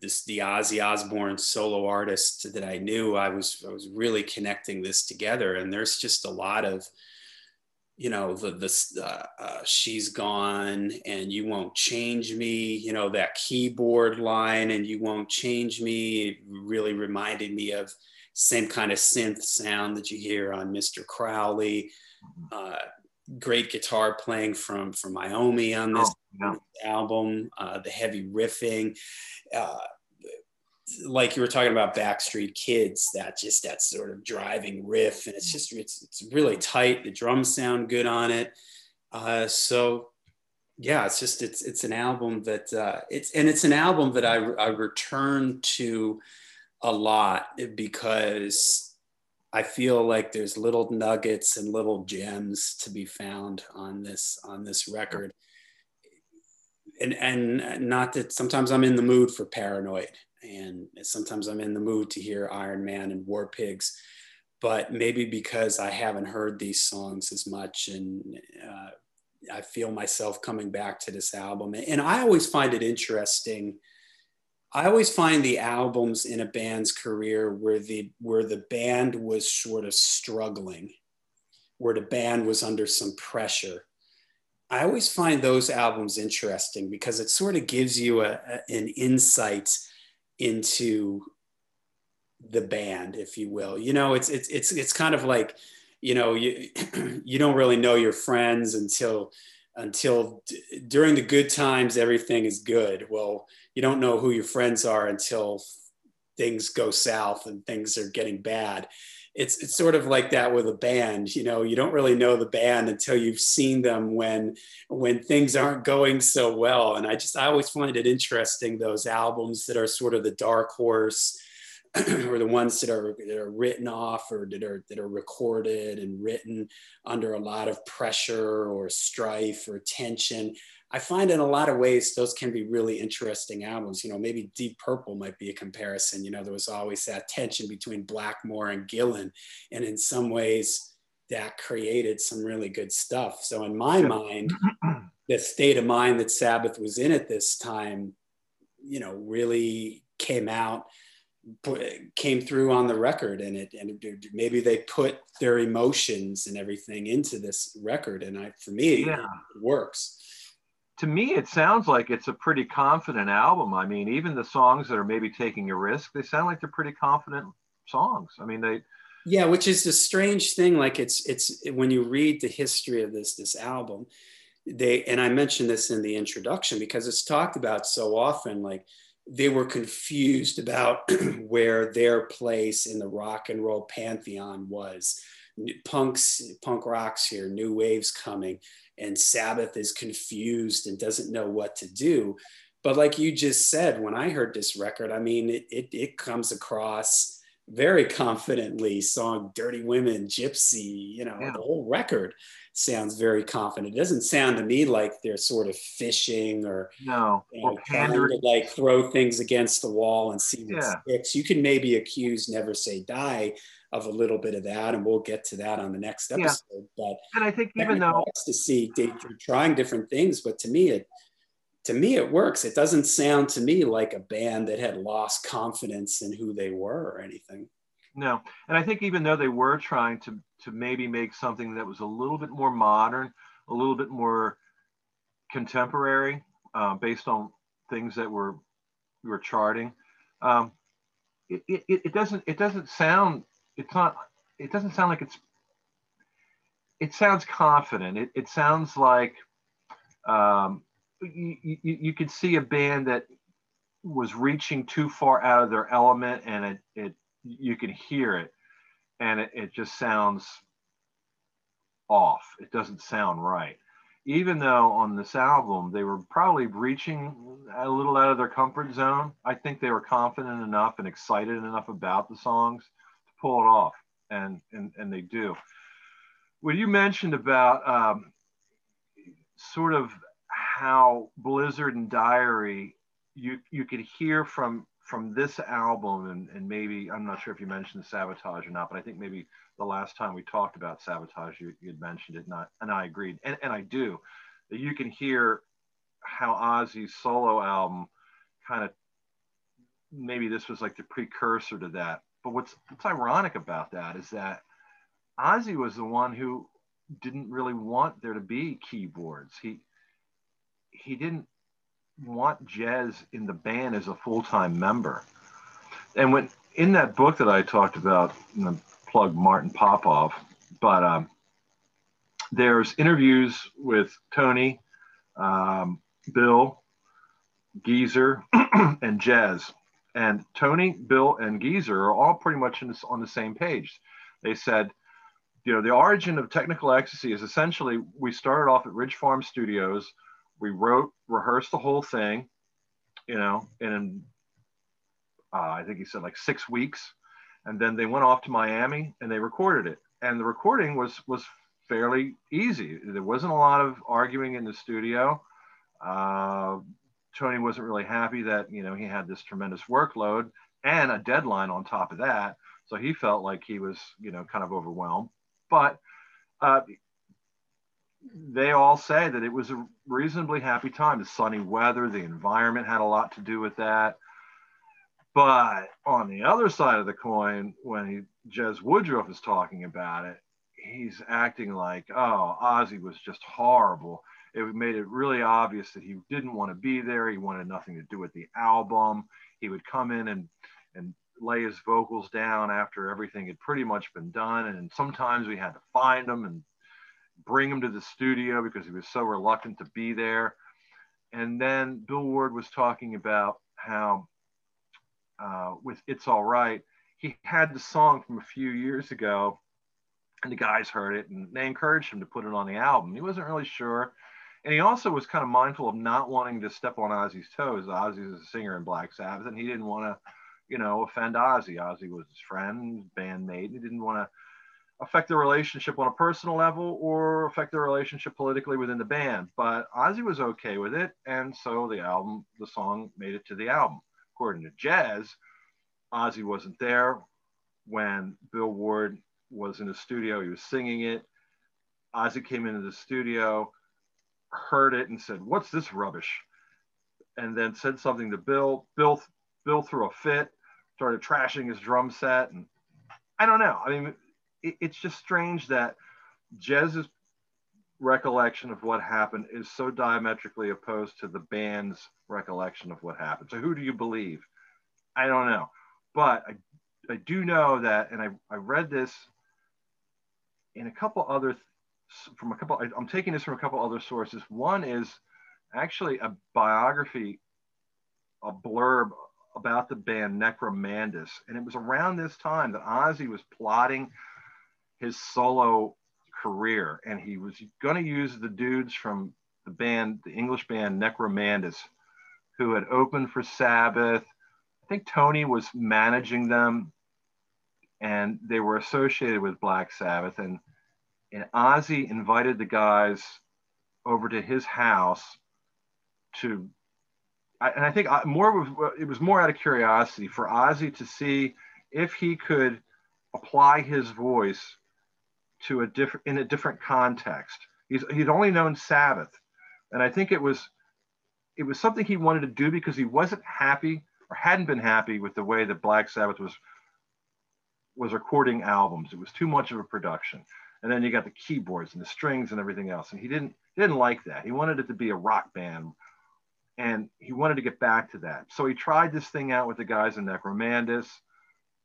this the ozzy osbourne solo artist that i knew. I was i was really connecting this together and there's just a lot of you know the this uh, uh, she's gone and you won't change me you know that keyboard line and you won't change me really reminded me of same kind of synth sound that you hear on mr crowley. Uh, great guitar playing from from Iommi on this oh, yeah. album uh, the heavy riffing. Uh, like you were talking about Backstreet Kids, that just that sort of driving riff, and it's just it's it's really tight. The drums sound good on it. Uh, so yeah, it's just it's it's an album that uh, it's and it's an album that I I return to a lot because I feel like there's little nuggets and little gems to be found on this on this record. And and not that sometimes I'm in the mood for paranoid and sometimes I'm in the mood to hear Iron Man and War Pigs, but maybe because I haven't heard these songs as much and uh, I feel myself coming back to this album. And I always find it interesting. I always find the albums in a band's career where the where the band was sort of struggling, where the band was under some pressure. I always find those albums interesting because it sort of gives you a, a an insight into the band, if you will. You know, it's it's it's it's kind of like, you know, you you don't really know your friends until until d- during the good times everything is good. Well, you don't know who your friends are until things go south and things are getting bad it's it's sort of like that with a band you know you don't really know the band until you've seen them when when things aren't going so well. And i just i always find it interesting those albums that are sort of the dark horse or the ones that are that are written off or that are that are recorded and written under a lot of pressure or strife or tension I find in a lot of ways those can be really interesting albums. You know, maybe Deep Purple might be a comparison. You know, there was always that tension between Blackmore and Gillan, and in some ways that created some really good stuff. So in my mind, the state of mind that Sabbath was in at this time, you know, really came out came through on the record and it and maybe they put their emotions and everything into this record and i for me yeah. it works
to me, it sounds like it's a pretty confident album. I mean, even the songs that are maybe taking a risk, they sound like they're pretty confident songs. I mean, they.
Yeah, which is the strange thing. Like it's it's when you read the history of this this album, they and I mentioned this in the introduction because it's talked about so often. Like they were confused about where their place in the rock and roll pantheon was. Punks, punk rocks here, new waves coming and Sabbath is confused and doesn't know what to do. But like you just said, when I heard this record, I mean, it, it, it comes across very confidently song dirty women gypsy you know yeah. the whole record sounds very confident it doesn't sound to me like they're sort of fishing or
no
you know, or trying to like throw things against the wall and see what yeah. sticks you can maybe accuse never say die of a little bit of that, and we'll get to that on the next episode. Yeah. But
and I think even though
to see you're trying different things, but to me it to me it works. It doesn't sound to me like a band that had lost confidence in who they were or anything.
No, and I think even though they were trying to to maybe make something that was a little bit more modern, a little bit more contemporary, uh, based on things that were we were charting. Um, it, it, it doesn't it doesn't sound it's not it doesn't sound like it's it sounds confident. It, it sounds like um, you, you, you could see a band that was reaching too far out of their element and it, it you can hear it. And it, it just sounds off. It doesn't sound right. Even though on this album they were probably reaching a little out of their comfort zone i think they were confident enough and excited enough about the songs pull it off, and and and they do. What you mentioned about um, sort of how Blizzard and Diary you you could hear from from this album and, and maybe i'm not sure if you mentioned sabotage or not but i think maybe the last time we talked about sabotage you, you had mentioned it not and i agreed and, and i do that you can hear how ozzy's solo album kind of maybe this was like the precursor to that but what's what's ironic about that is that ozzy was the one who didn't really want there to be keyboards he he didn't want Jez in the band as a full time member. And when in that book that I talked about, plug Martin Popoff, but um, there's interviews with Tony, um, Bill, Geezer, and Jez. And Tony, Bill, and Geezer are all pretty much this, on the same page. They said, you know, the origin of technical ecstasy is essentially we started off at Ridge Farm Studios we wrote, rehearsed the whole thing, you know, in uh, I think he said like six weeks, and then they went off to Miami and they recorded it. And the recording was was fairly easy. There wasn't a lot of arguing in the studio. Uh, Tony wasn't really happy that you know he had this tremendous workload and a deadline on top of that, so he felt like he was you know kind of overwhelmed. But uh, they all say that it was a reasonably happy time. The sunny weather, the environment had a lot to do with that. But on the other side of the coin, when he, Jez Woodroffe is talking about it, he's acting like, oh, Ozzy was just horrible. It made it really obvious that he didn't want to be there. He wanted nothing to do with the album. He would come in and and lay his vocals down after everything had pretty much been done. And sometimes we had to find him and bring him to the studio because he was so reluctant to be there. And then Bill Ward was talking about how uh, with It's All Right, he had the song from a few years ago and the guys heard it and they encouraged him to put it on the album. He wasn't really sure. And he also was kind of mindful of not wanting to step on Ozzy's toes. Ozzy is a singer in Black Sabbath and he didn't want to, you know, offend Ozzy. Ozzy was his friend, bandmate. He didn't want to affect the relationship on a personal level or affect the relationship politically within the band. But Ozzy was okay with it, and so the album, the song made it to the album. According to Jez, Ozzy wasn't there when Bill Ward was in the studio. He was singing it. Ozzy came into the studio, heard it, and said, "What's this rubbish?" And then said something to Bill. Bill Bill threw a fit, started trashing his drum set, and I don't know. I mean, it, it's just strange that Jez's recollection of what happened is so diametrically opposed to the band's recollection of what happened. So who do you believe? I don't know. But I, I do know that, and I, I read this in a couple other, from a couple, I'm taking this from a couple other sources. One is actually a biography, a blurb about the band Necromandus. And it was around this time that Ozzy was plotting his solo career, and he was going to use the dudes from the band, the English band Necromandus, who had opened for Sabbath. I think Tony was managing them, and they were associated with Black Sabbath. And, and Ozzy invited the guys over to his house to, and I think more it was more out of curiosity for Ozzy to see if he could apply his voice to a different in a different context. He's he'd only known Sabbath, and I think it was it was something he wanted to do because he wasn't happy or hadn't been happy with the way that Black Sabbath was was recording albums. It was too much of a production. And then you got the keyboards and the strings and everything else. And he didn't he didn't like that. He wanted it to be a rock band. And he wanted to get back to that. So he tried this thing out with the guys in Necromandus,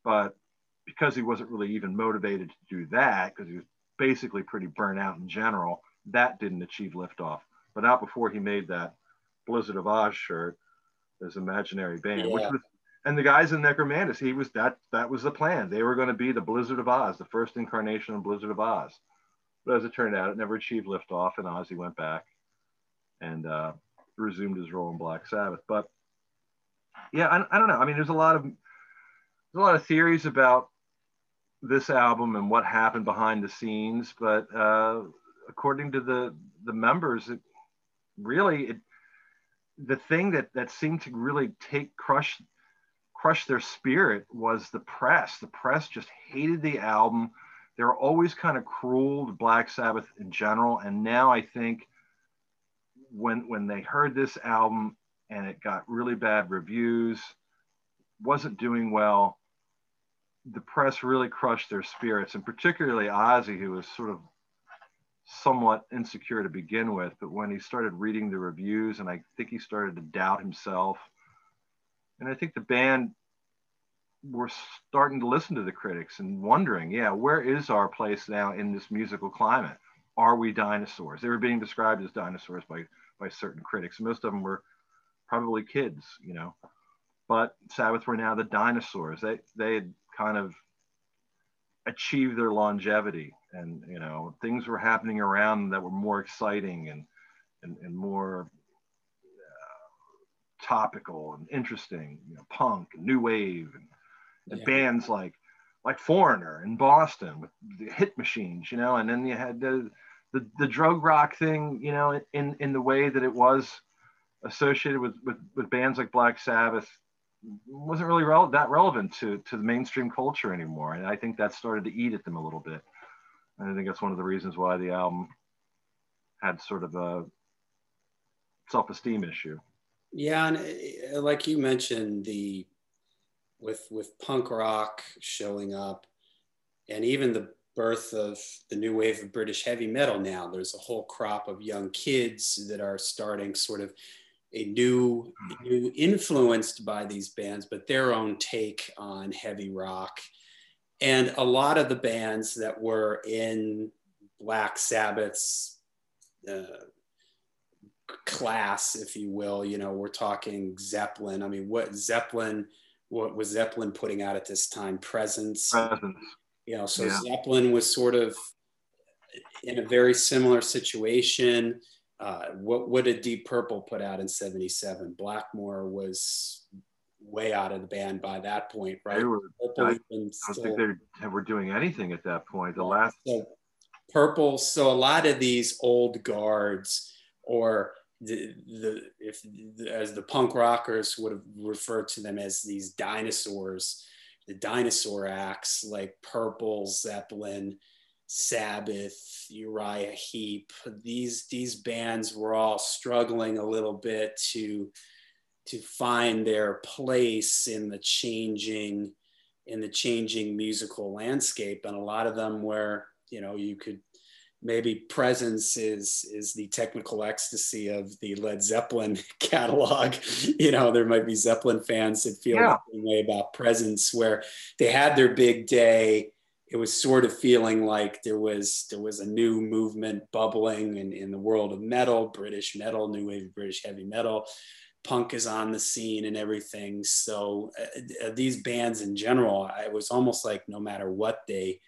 but because he wasn't really even motivated to do that, because he was basically pretty burnt out in general, that didn't achieve liftoff. But not before he made that Blizzard of Ozz shirt, his imaginary band, yeah. which was, and the guys in Necromandus, he was that that was the plan. They were going to be the Blizzard of Ozz, the first incarnation of Blizzard of Ozz. But as it turned out, it never achieved liftoff, and Ozzy went back and uh, resumed his role in Black Sabbath. But yeah, I, I don't know. I mean, there's a lot of there's a lot of theories about this album and what happened behind the scenes, but uh, according to the the members, it really it the thing that that seemed to really take crush crush their spirit was the press. The press just hated the album. They were always kind of cruel to Black Sabbath in general, and now I think when when they heard this album and it got really bad reviews, wasn't doing well, the press really crushed their spirits, and particularly Ozzy, who was sort of somewhat insecure to begin with, but when he started reading the reviews, and I think he started to doubt himself, and I think the band were starting to listen to the critics and wondering, yeah, where is our place now in this musical climate? Are we dinosaurs? They were being described as dinosaurs by by certain critics. Most of them were probably kids, you know. But Sabbath were now the dinosaurs. They they had kind of achieved their longevity, and you know things were happening around that were more exciting and and more uh, topical and interesting. You know, punk and new wave and, and yeah. bands like like Foreigner in Boston with the hit machines, you know, and then you had the the, the drug rock thing, you know, in, in the way that it was associated with, with, with bands like Black Sabbath wasn't really rele- that relevant to, to the mainstream culture anymore. And I think that started to eat at them a little bit. And I think that's one of the reasons why the album had sort of a self-esteem issue.
Yeah, and uh, like you mentioned, the with with punk rock showing up, and even the birth of the new wave of British heavy metal now. There's a whole crop of young kids that are starting sort of a new, new influenced by these bands, but their own take on heavy rock. And a lot of the bands that were in Black Sabbath's uh, class, if you will, you know, we're talking Zeppelin. I mean, what Zeppelin, what was Zeppelin putting out at this time? Presence.
Presence
you know, so yeah. Zeppelin was sort of in a very similar situation. Uh, what, what did Deep Purple put out in 77? Blackmore was way out of the band by that point, right?
Were, I, I, don't still, think they were doing anything at that point. The last
so Purple. So a lot of these old guards, or the, the if as the punk rockers would have referred to them as these dinosaurs, the dinosaur acts like Purple, Zeppelin, Sabbath, Uriah Heep. These these bands were all struggling a little bit to to find their place in the changing in the changing musical landscape, and a lot of them were you know you could maybe presence is is the technical ecstasy of the Led Zeppelin catalog. You know, there might be Zeppelin fans that feel yeah. the same way about presence, where they had their big day. It was sort of feeling like there was there was a new movement bubbling in, in the world of metal, British metal, new wave British heavy metal. Punk is on the scene and everything. So uh, these bands in general, it was almost like no matter what they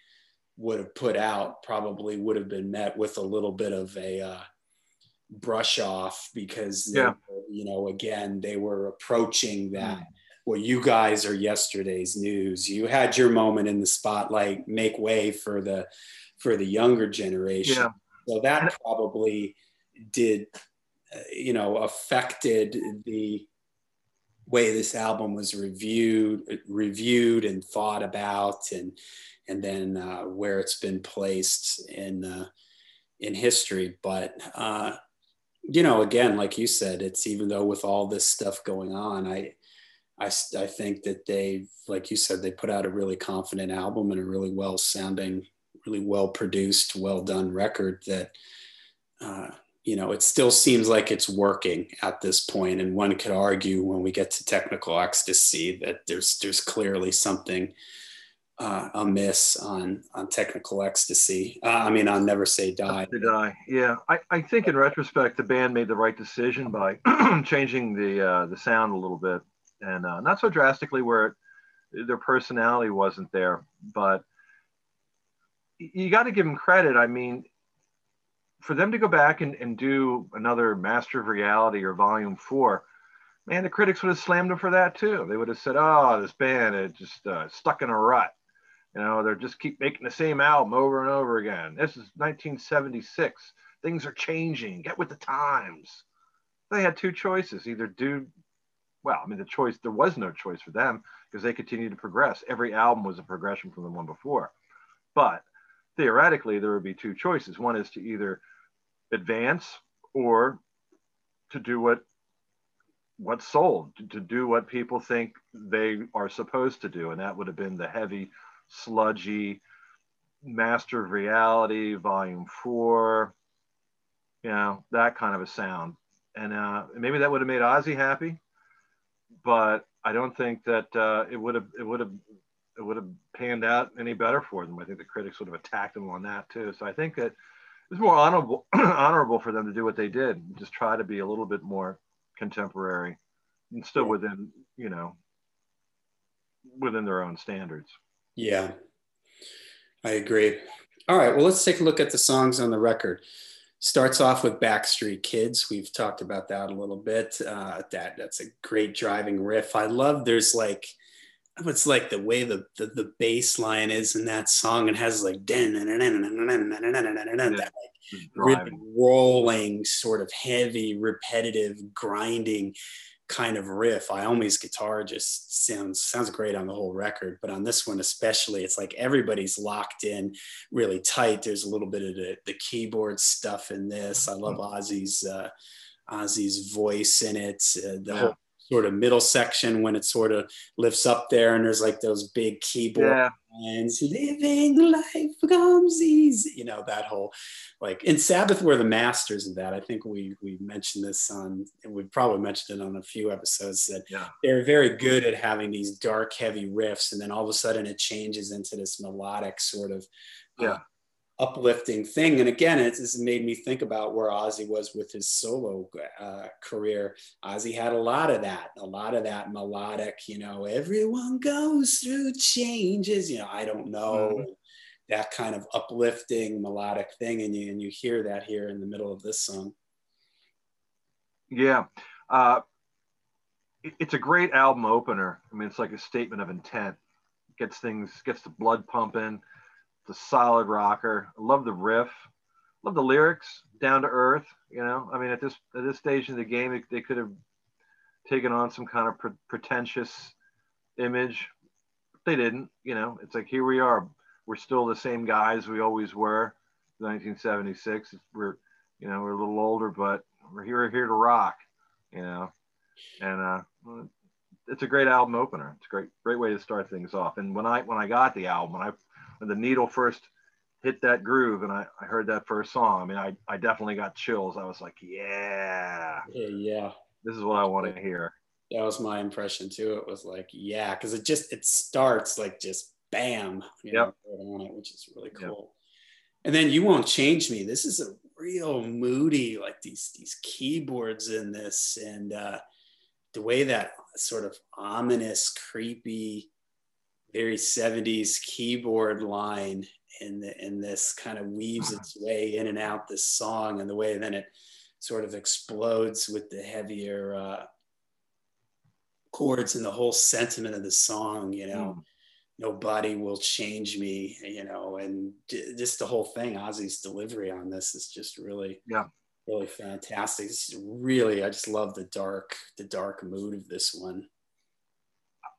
would have put out probably would have been met with a little bit of a uh, brush off because yeah. Were, you know again they were approaching that mm. well you guys are yesterday's news you had your moment in the spotlight make way for the for the younger generation yeah. so that probably did uh, you know affected the way this album was reviewed reviewed and thought about and and then uh, where it's been placed in uh, in history. But uh, you know, again, like you said, it's even though with all this stuff going on, I, I I think that they, like you said, they put out a really confident album and a really well sounding, really well produced, well done record that. You know, it still seems like it's working at this point, and one could argue when we get to technical ecstasy that there's there's clearly something uh, amiss on on technical ecstasy. Uh, I mean, on Never Say Die.
Die. Yeah, I, I think in retrospect, the band made the right decision by changing the uh, the sound a little bit, and uh, not so drastically where it, their personality wasn't there, but you got to give them credit. I mean, for them to go back and, and do another Master of Reality or Volume Four man, the critics would have slammed them for that too. They would have said, "Oh, this band is just uh, stuck in a rut." You know, they're just keep making the same album over and over again. This is 1976. Things are changing. Get with the times. they had two choices: either do well. I mean, the choice there was no choice for them because they continued to progress. Every album was a progression from the one before, but theoretically, there would be two choices. One is to either advance or to do what what's sold to, do what people think they are supposed to do. And that would have been the heavy sludgy master of reality volume four you know that kind of a sound. And uh, maybe that would have made ozzy happy but i don't think that uh, it would have it would have it would have panned out any better for them. I think the critics would have attacked them on that too. So i think that it's more honorable honorable for them to do what they did just try to be a little bit more contemporary and still within you know within their own standards.
Yeah. I agree. All right well let's take a look at the songs on the record. Starts off with backstreet kids. We've talked about that a little bit. Uh, that that's a great driving riff. I love there's like it's like the way the, the, the bass line is in that song and has like that like really rolling sort of heavy repetitive grinding kind of riff Iommi's guitar just sounds sounds great on the whole record but on this one especially it's like everybody's locked in really tight there's a little bit of the, the keyboard stuff in this i love ozzy's uh ozzy's voice in it uh, the yeah. whole sort of middle section when it sort of lifts up there and there's like those big keyboard yeah. lines living life becomes easy you know that whole like in sabbath were the masters of that i think we we mentioned this on we probably mentioned it on a few episodes that yeah. they're very good at having these dark heavy riffs and then all of a sudden it changes into this melodic sort of
yeah uh,
uplifting thing. And again, it's, it's made me think about where Ozzy was with his solo uh, career. Ozzy had a lot of that, a lot of that melodic, you know, everyone goes through changes, you know, I don't know. Mm-hmm. That kind of uplifting melodic thing, and you and you hear that here in the middle of this song.
Yeah, uh, it, it's a great album opener. I mean, it's like a statement of intent. Gets things, gets the blood pumping the solid rocker. I love the riff. Love the lyrics, down to earth. You know, I mean, at this at this stage in the game, it, they could have taken on some kind of pre- pretentious image. They didn't. You know, it's like here we are. We're still the same guys we always were. 1976. We're you know we're a little older, but we're here here to rock. You know, and uh, it's a great album opener. It's a great great way to start things off. And when I when I got the album, when I the needle first hit that groove and I, I heard that first song, I mean, I, I definitely got chills. I was like, yeah,
yeah, yeah.
this is what I want to hear.
That was my impression too. It was like, yeah, because it just it starts like just bam, you
yep.
know, on it, which is really cool. Yep. And then you won't change me. This is a real moody, like these these keyboards in this, and uh, the way that sort of ominous, creepy very 70s keyboard line in the, in this kind of weaves its way in and out this song and the way then it sort of explodes with the heavier uh, chords and the whole sentiment of the song you know? Mm. nobody will change me you know? And just the whole thing ozzy's delivery on this is just really
yeah.
really fantastic. It's really i just love the dark the dark mood of this one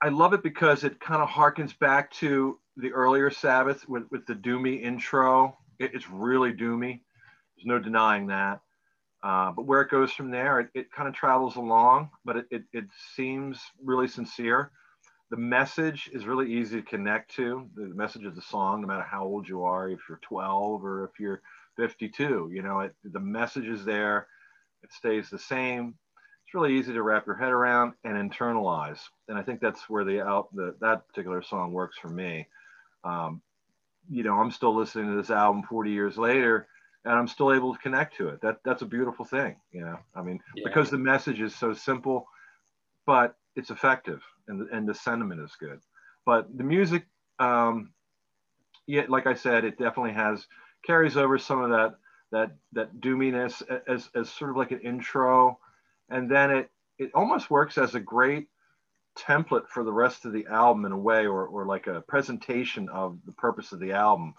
I love it because it kind of harkens back to the earlier Sabbath with, with the doomy intro. It, it's really doomy. There's no denying that. Uh, but where it goes from there, it, it kind of travels along, but it, it, it, seems really sincere. The message is really easy to connect to. The message of the song, no matter how old you are, if you're 12 or if you're 52, you know, the message is there. It stays the same it's really easy to wrap your head around and internalize. And I think that's where the out the, that particular song works for me. Um, you know, I'm still listening to this album 40 years later, and I'm still able to connect to it. That that's a beautiful thing. You know, I mean, yeah. because the message is so simple, but it's effective, and and the sentiment is good. But the music, um, yeah, like I said, it definitely has carries over some of that that that doominess as as sort of like an intro and then it it almost works as a great template for the rest of the album in a way or, or like a presentation of the purpose of the album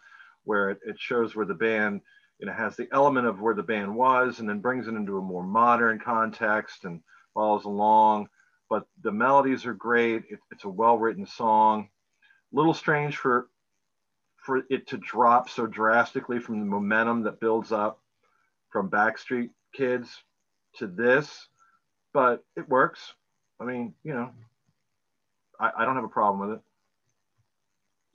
where it, it shows where the band you know has the element of where the band was and then brings it into a more modern context and follows along. But the melodies are great. It, it's a well written song. A little strange for for it to drop so drastically from the momentum that builds up from backstreet kids to this but it works i mean you know i, I don't have a problem with it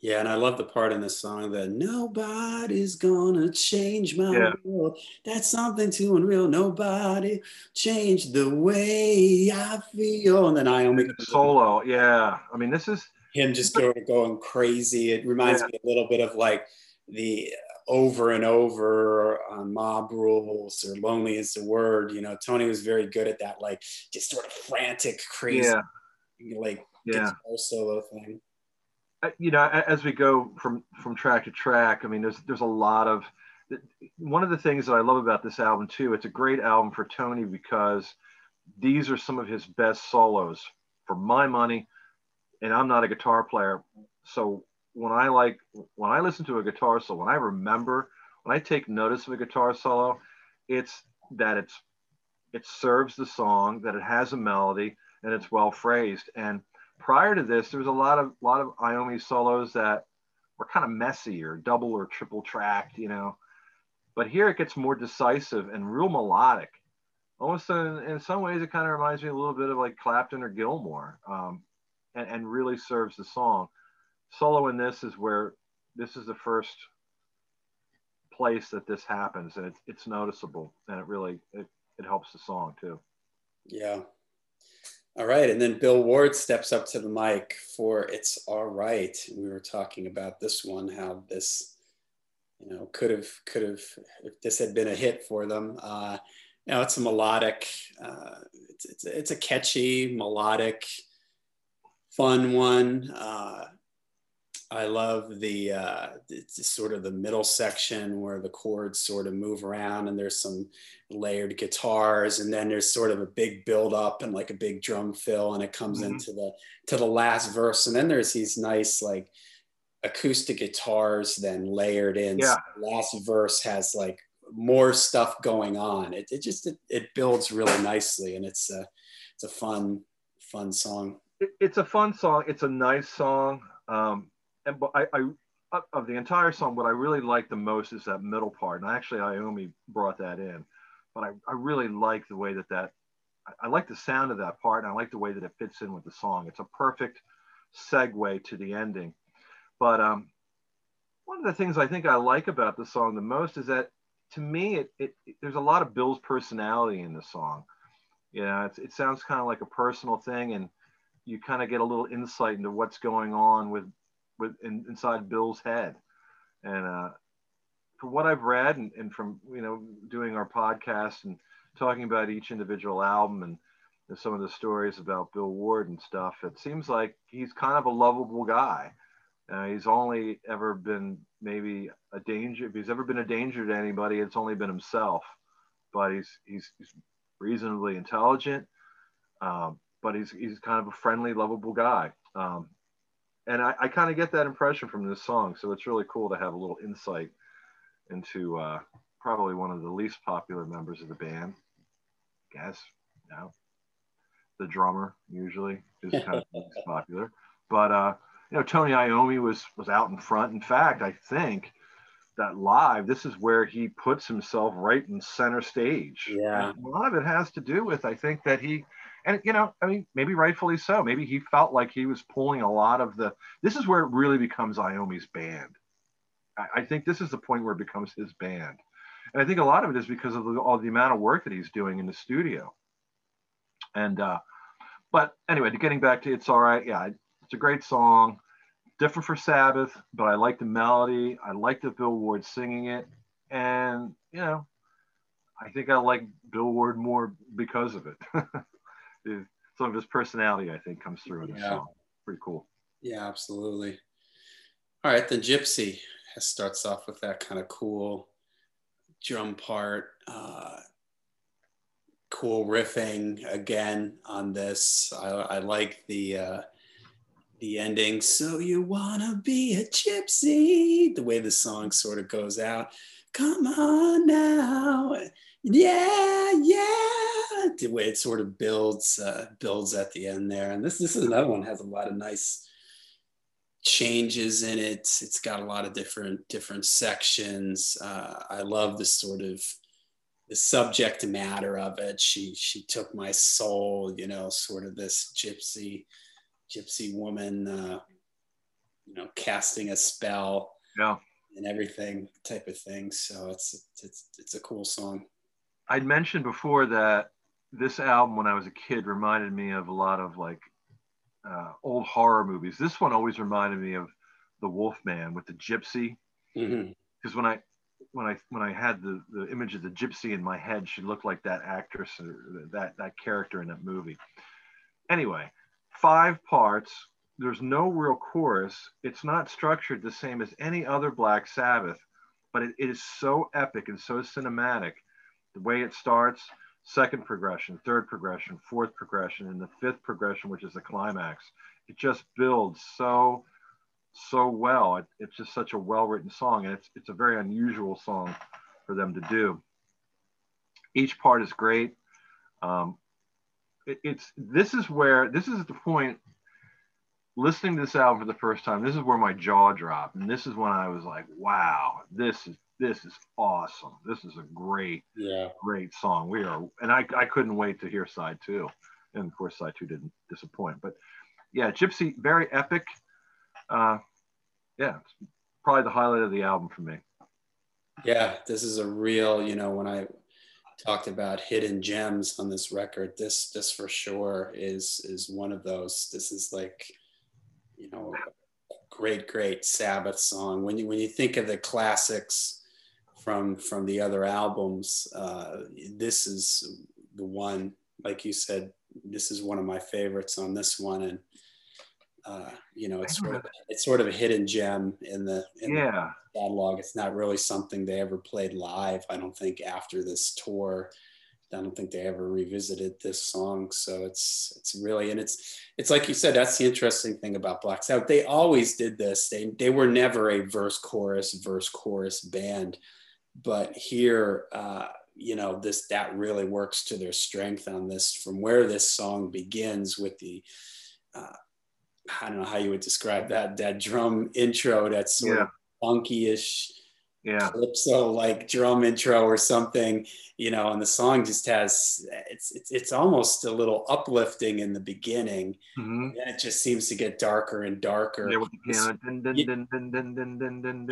yeah, and I love the part in the song that nobody's gonna change my yeah. world. That's something too unreal. Nobody changed the way I feel. And then I Iommi
solo. Yeah, I mean, this is
him just going going crazy. It reminds yeah. me a little bit of like the over and over on mob rules or lonely is the word. You know, Tony was very good at that, like just sort of frantic, crazy, yeah. like
yeah.
solo thing.
Uh, you know, as we go from from track to track, I mean, there's there's a lot of one of the things that I love about this album too. It's a great album for Tony because these are some of his best solos for my money, and I'm not a guitar player, so when I like when I listen to a guitar solo, when I remember, when I take notice of a guitar solo, it's that it's it serves the song, that it has a melody, and it's well phrased, and prior to this, there was a lot of lot of Iommi solos that were kind of messy or double or triple tracked, you know. But here it gets more decisive and real melodic. Almost in, in some ways, it kind of reminds me a little bit of like Clapton or Gilmour, um, and, and really serves the song. Solo in this is where this is the first place that this happens, and it's it's noticeable, and it really it, it helps the song too.
Yeah, all right. And then Bill Ward steps up to the mic for It's All Right. we were talking about this one, how this, you know, could have, could have, if this had been a hit for them. Uh, you know, it's a melodic, uh, it's, it's, it's a catchy, melodic, fun one. Uh, I love the uh, sort of the middle section where the chords sort of move around and there's some layered guitars and then there's sort of a big build up and like a big drum fill and it comes mm-hmm. into the to the last verse and then there's these nice like acoustic guitars then layered in.
Yeah.
So last verse has like more stuff going on. It, it just it, it builds really nicely and it's a it's a fun fun song.
It, it's a fun song. It's a nice song. Um, and I, I of the entire song, what I really like the most is that middle part. And actually, Iommi brought that in, but I, I really like the way that that I, I like the sound of that part, and I like the way that it fits in with the song. It's a perfect segue to the ending. But um, one of the things I think I like about the song the most is that to me, it, it, it there's a lot of Bill's personality in the song. You know, it sounds kind of like a personal thing, and you kind of get a little insight into what's going on with with in, inside Bill's head. And uh, from what I've read and, and from you know doing our podcast and talking about each individual album and some of the stories about Bill Ward and stuff, it seems like he's kind of a lovable guy. Uh, he's only ever been maybe a danger. If he's ever been a danger to anybody, it's only been himself. But he's he's, he's reasonably intelligent. Um, but he's he's kind of a friendly, lovable guy. Um, and I, I kind of get that impression from this song. So it's really cool to have a little insight into uh, probably one of the least popular members of the band. I guess, no, the drummer usually is kind of popular, but uh, you know Tony Iommi was was out in front. In fact, I think that live, this is where he puts himself right in center stage.
Yeah,
and a lot of it has to do with I think that he and you know, I mean, maybe rightfully so. Maybe he felt like he was pulling a lot of the. This is where it really becomes Iommi's band. I, I think this is the point where it becomes his band, and I think a lot of it is because of the, all the amount of work that he's doing in the studio. And uh, but anyway, getting back to it's all right. Yeah, it's a great song. Different for Sabbath, but I like the melody. I like the Bill Ward singing it, and you know, I think I like Bill Ward more because of it. some of his personality, I think, comes through in the yeah. song. Pretty cool.
Yeah, absolutely. All right, the Gypsy starts off with that kind of cool drum part, uh, cool riffing again on this. I, I like the uh, the ending. So you wanna be a gypsy? The way the song sort of goes out come on now, yeah, yeah. The way it sort of builds uh, builds at the end there, and this this is another one has a lot of nice changes in it. It's got a lot of different different sections. Uh, I love the sort of the subject matter of it. She she took my soul, you know, sort of this gypsy gypsy woman, uh, you know, casting a spell,
yeah,
and everything type of thing. So it's it's it's a cool song.
I'd mentioned before that this album, when I was a kid, reminded me of a lot of like uh, old horror movies. This one always reminded me of the Wolfman with the gypsy, because mm-hmm. when I when I when I had the, the image of the gypsy in my head, she looked like that actress or that that character in that movie. Anyway, five parts. There's no real chorus. It's not structured the same as any other Black Sabbath, but it, it is so epic and so cinematic. The way it starts, second progression, third progression, fourth progression, and the fifth progression, which is the climax. It just builds so so well. It, it's just such a well written song, and it's it's a very unusual song for them to do. Each part is great. Um, it, it's this is where this is the point. Listening to this album for the first time, this is where my jaw dropped, and this is when I was like, "Wow, this is this is awesome. This is a great,
yeah,
great song. We are, and I, I couldn't wait to hear side two, and of course side two didn't disappoint. But yeah, Gypsy, very epic. Uh, yeah, probably the highlight of the album for me.
Yeah, this is a real, you know, when I talked about hidden gems on this record, this this for sure is is one of those. This is like, you know, great, great Sabbath song. When you when you think of the classics from from the other albums. Uh, this is the one, like you said, this is one of my favorites on this one, and uh, you know, it's sort of it's sort of a hidden gem in the in
yeah
the catalog. It's not really something they ever played live. I don't think after this tour. I don't think they ever revisited this song. So it's it's really and it's it's like you said, that's the interesting thing about Black Sabbath. They always did this. They they were never a verse chorus verse chorus band but here uh, you know this that really works to their strength on this from where this song begins with the uh, i don't know how you would describe that that drum intro that's sort
yeah.
of funky-ish
yeah
calypso like drum intro or something you know and the song just has it's it's, it's almost a little uplifting in the beginning
mm-hmm.
and it just seems to get darker and darker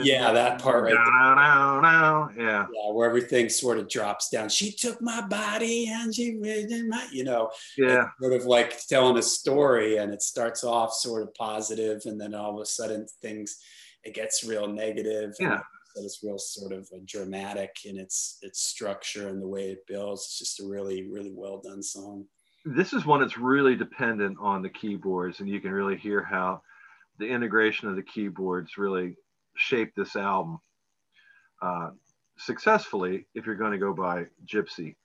yeah,
that part right
down. Yeah.
yeah, where everything sort of drops down. She took my body and she my, you know,
Yeah.
sort of like telling a story and it starts off sort of positive and then all of a sudden things, it gets real negative.
Yeah.
So it's real sort of dramatic in its its structure and the way it builds. It's just a really, really well done song.
This is one that's really dependent on the keyboards, and you can really hear how the integration of the keyboards really shaped this album uh, successfully. If you're going to go by Gypsy,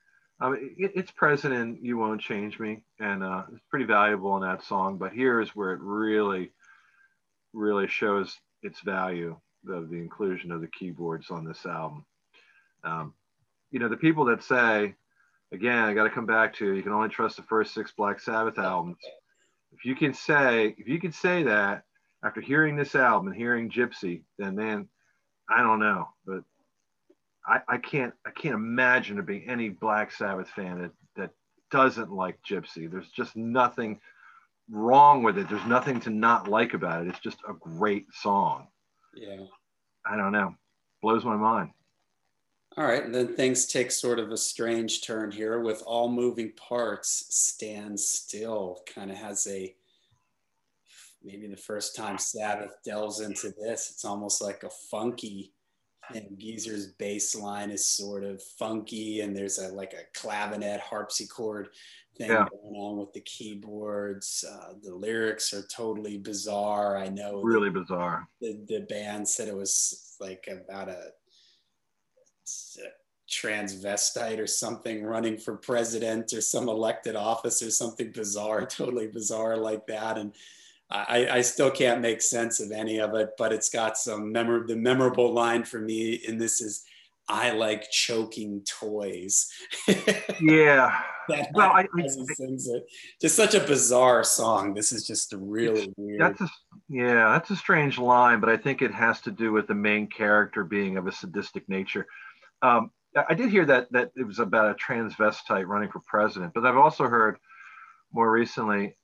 I mean, it, it's present in "You Won't Change Me," and uh, it's pretty valuable in that song. But here is where it really, really shows its value of the inclusion of the keyboards on this album. Um, you know, the people that say, again, I got to come back to you can only trust the first six Black Sabbath albums. If you can say, if you can say that after hearing this album and hearing Gypsy, then man, I don't know, but I, I can't, I can't imagine there being any Black Sabbath fan that, that doesn't like Gypsy. There's just nothing wrong with it. There's nothing to not like about it. It's just a great song.
Yeah.
I don't know. Blows my mind.
All right, and then things take sort of a strange turn here with all moving parts stand still. Kind of has a maybe the first time Sabbath delves into this, it's almost like a funky thing. Geezer's bass line is sort of funky, and there's a like a clavinet harpsichord thing
Yeah.
going on with the keyboards. Uh, the lyrics are totally bizarre. I know
Really bizarre.
the, the band said it was like about a, a transvestite or something running for president or some elected office or something bizarre, totally bizarre like that. And I, I still can't make sense of any of it, but it's got some memor- the memorable line for me in this is, I like choking toys.
yeah.
that well, I, I, sings it. Just such a bizarre song. This is just really weird.
That's a, yeah, that's a strange line, but I think it has to do with the main character being of a sadistic nature. Um, I did hear that that it was about a transvestite running for president, but I've also heard more recently,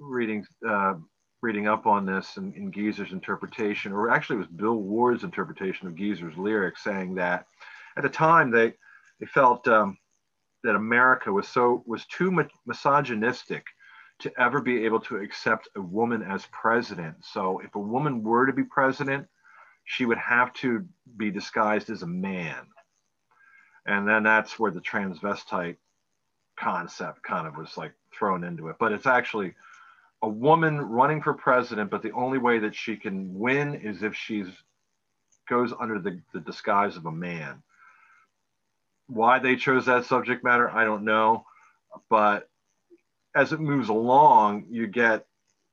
reading uh, reading up on this in, in Geezer's interpretation, or actually it was Bill Ward's interpretation of Geezer's lyrics, saying that at the time they they felt um, that America was so was too misogynistic to ever be able to accept a woman as president. So if a woman were to be president, she would have to be disguised as a man. And then that's where the transvestite concept kind of was like thrown into it. But it's actually a woman running for president, but the only way that she can win is if she's goes under the, the disguise of a man. Why they chose that subject matter, I don't know. But as it moves along, you get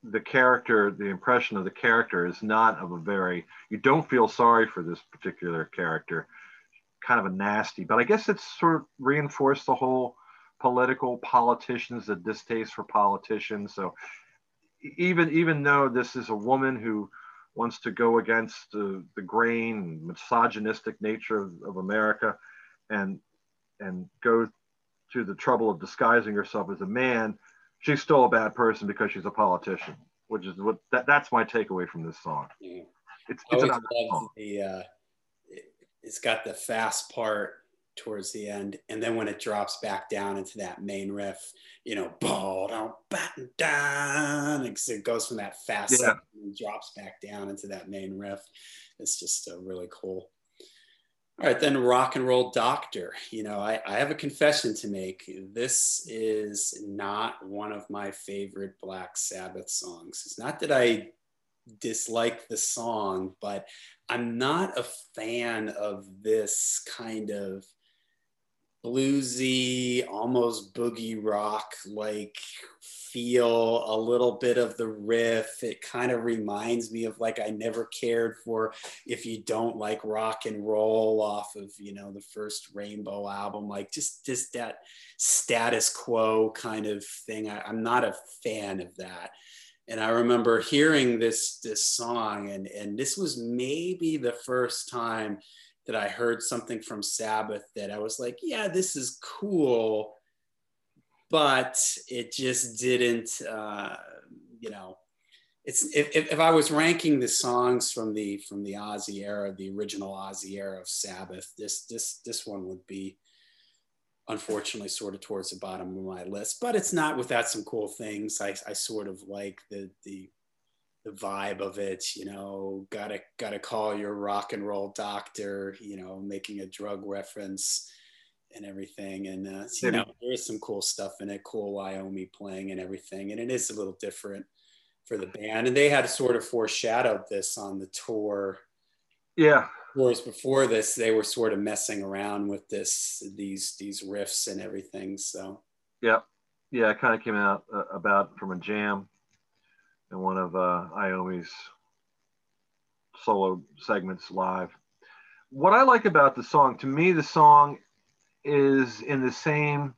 the character, the impression of the character is not of a very, you don't feel sorry for this particular character, kind of a nasty. But I guess it's sort of reinforced the whole political politicians, the distaste for politicians. So even even though this is a woman who wants to go against the, the grain misogynistic nature of, of America and and go to the trouble of disguising herself as a man, she's still a bad person because she's a politician, which is what that, that's my takeaway from this song.
Mm. It's, it's, song. The, uh, it, it's got the fast part towards the end. And then when it drops back down into that main riff, you know, ball down, batten down, it goes from that fast yeah. and drops back down into that main riff. It's just uh, really cool. All right, then rock and roll doctor. You know, I, I have a confession to make. This is not one of my favorite Black Sabbath songs. It's not that I dislike the song, but I'm not a fan of this kind of bluesy, almost boogie rock like feel, a little bit of the riff. It kind of reminds me of like I never cared for if you don't like rock and roll off of, you know, the first Rainbow album, like just just that status quo kind of thing. I, I'm not a fan of that. And I remember hearing this this song, and and this was maybe the first time that I heard something from Sabbath that I was like, yeah, this is cool, but it just didn't, uh, you know, it's if, if I was ranking the songs from the from the Ozzy era, the original Ozzy era of Sabbath, this this this one would be unfortunately sort of towards the bottom of my list. But it's not without some cool things. I, I sort of like the the the vibe of it, you know, gotta gotta call your rock and roll doctor, you know, making a drug reference and everything. And uh, you know, there is some cool stuff in it, cool Iommi playing and everything, and it is a little different for the band. And they had sort of foreshadowed this on the tour.
Yeah.
Whereas before this, they were sort of messing around with this, these these riffs and everything. So.
Yeah, yeah, it kind of came out uh, about from a jam in one of uh, Iommi's solo segments live. What I like about the song, to me, the song is in the same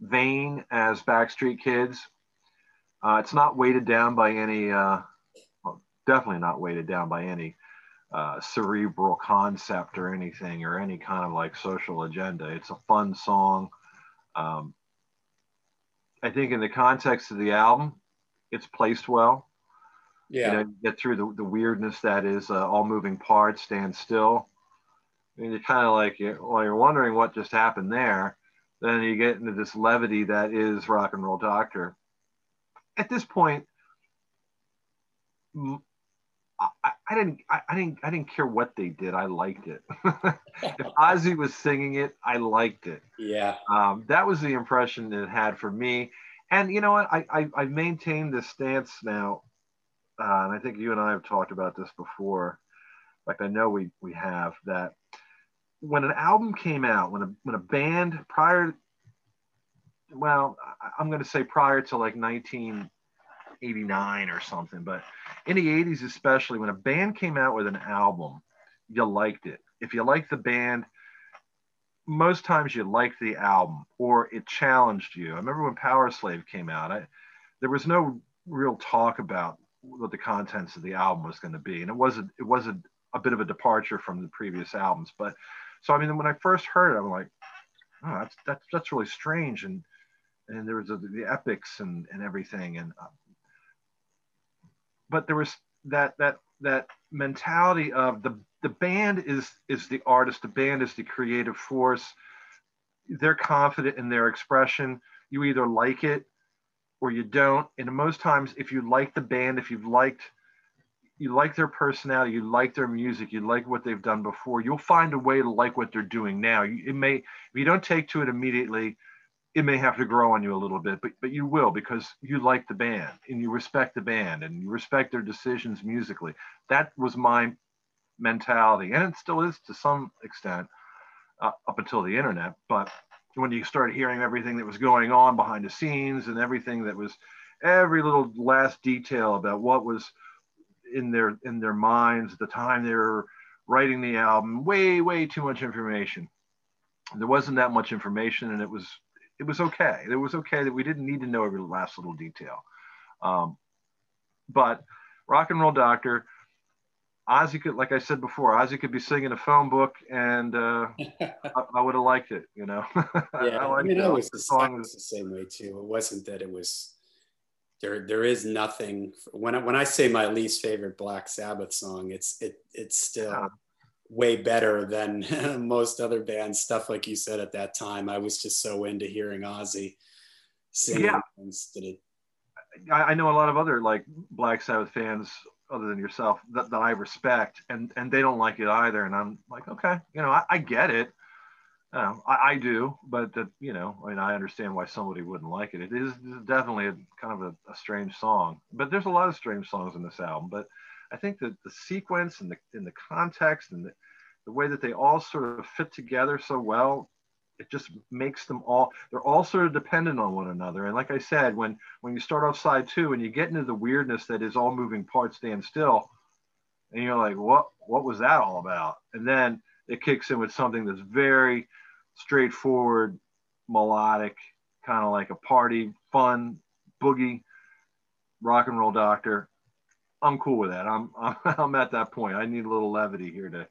vein as Backstreet Kids. Uh, it's not weighted down by any, uh, well, definitely not weighted down by any uh, cerebral concept or anything or any kind of like social agenda. It's a fun song. Um, I think in the context of the album, it's placed well.
Yeah.
You know, get through the, the weirdness that is uh, all moving parts, stand still. And you're kind of like, well, you're wondering what just happened there. Then you get into this levity that is Rock and Roll Doctor. At this point, I, I didn't, I, I, didn't, I didn't care what they did. I liked it. if Ozzy was singing it, I liked it.
Yeah.
Um, that was the impression it had for me and you know what? I, I I've maintained this stance now, uh, and I think you and I have talked about this before. Like I know we we have that when an album came out, when a when a band prior, well, I'm going to say prior to like 1989 or something, but in the 80s especially, when a band came out with an album, you liked it. If you liked the band, most times you liked the album or it challenged you. I remember when Powerslave came out, I, there was no real talk about what the contents of the album was going to be, and it wasn't it was a, a bit of a departure from the previous albums. But so I mean, when I first heard it, I'm like, oh, that's that's that's really strange, and and there was a, the epics and and everything, and uh, but there was that that that mentality of the the band is is the artist the band is the creative force. They're confident in their expression. You either like it or you don't. And most times if you like the band if you've liked you like their personality you like their music you like what they've done before you'll find a way to like what they're doing now it may if you don't take to it immediately it may have to grow on you a little bit but but you will because you like the band and you respect the band and you respect their decisions musically that was my mentality, and it still is to some extent uh, up until the internet. But when you start hearing everything that was going on behind the scenes and everything that was every little last detail about what was in their in their minds at the time they were writing the album, way way too much information. There wasn't that much information, and it was it was okay. It was okay that we didn't need to know every last little detail. Um, but Rock and Roll Doctor Ozzy could, like I said before, Ozzy could be singing a phone book, and uh, I, I would have liked it. You know.
yeah, I, I mean, it was the song was the same way too. It wasn't that it was there. There is nothing when I, when I say my least favorite Black Sabbath song, it's it it's still. Yeah. way better than most other bands stuff like you said at that time i was just so into hearing ozzy sing yeah. of
I know a lot of other like Black Sabbath fans other than yourself that, that I respect and and they don't like it either and I'm like okay you know I, I get it Um, I, I, do but that you know I mean I understand why somebody wouldn't like it. It is definitely a kind of a, a, strange song but there's a lot of strange songs in this album but I think that the sequence and the in the context and the, the way that they all sort of fit together so well it just makes them all they're all sort of dependent on one another. And like i said when when you start off side two and you get into the weirdness that is all moving parts stand still and you're like what what was that all about? And then it kicks in with something that's very straightforward melodic kind of like a party fun boogie rock and roll doctor i'm cool with that i'm i'm at that point i need a little levity here to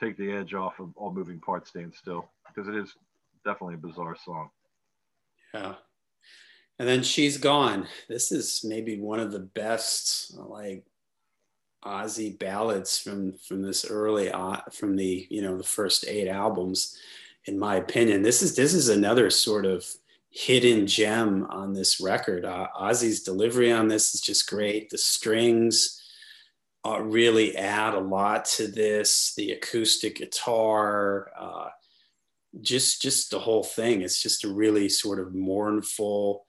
take the edge off of all moving parts stand still because it is definitely a bizarre song.
Yeah. And then she's gone. This is maybe one of the best like Ozzy ballads from from this early uh, from the you know the first eight albums, in my opinion. This is this is another sort of hidden gem on this record. Uh, Ozzy's delivery on this is just great. The strings uh, really add a lot to this. The acoustic guitar. Uh, just just the whole thing it's just a really sort of mournful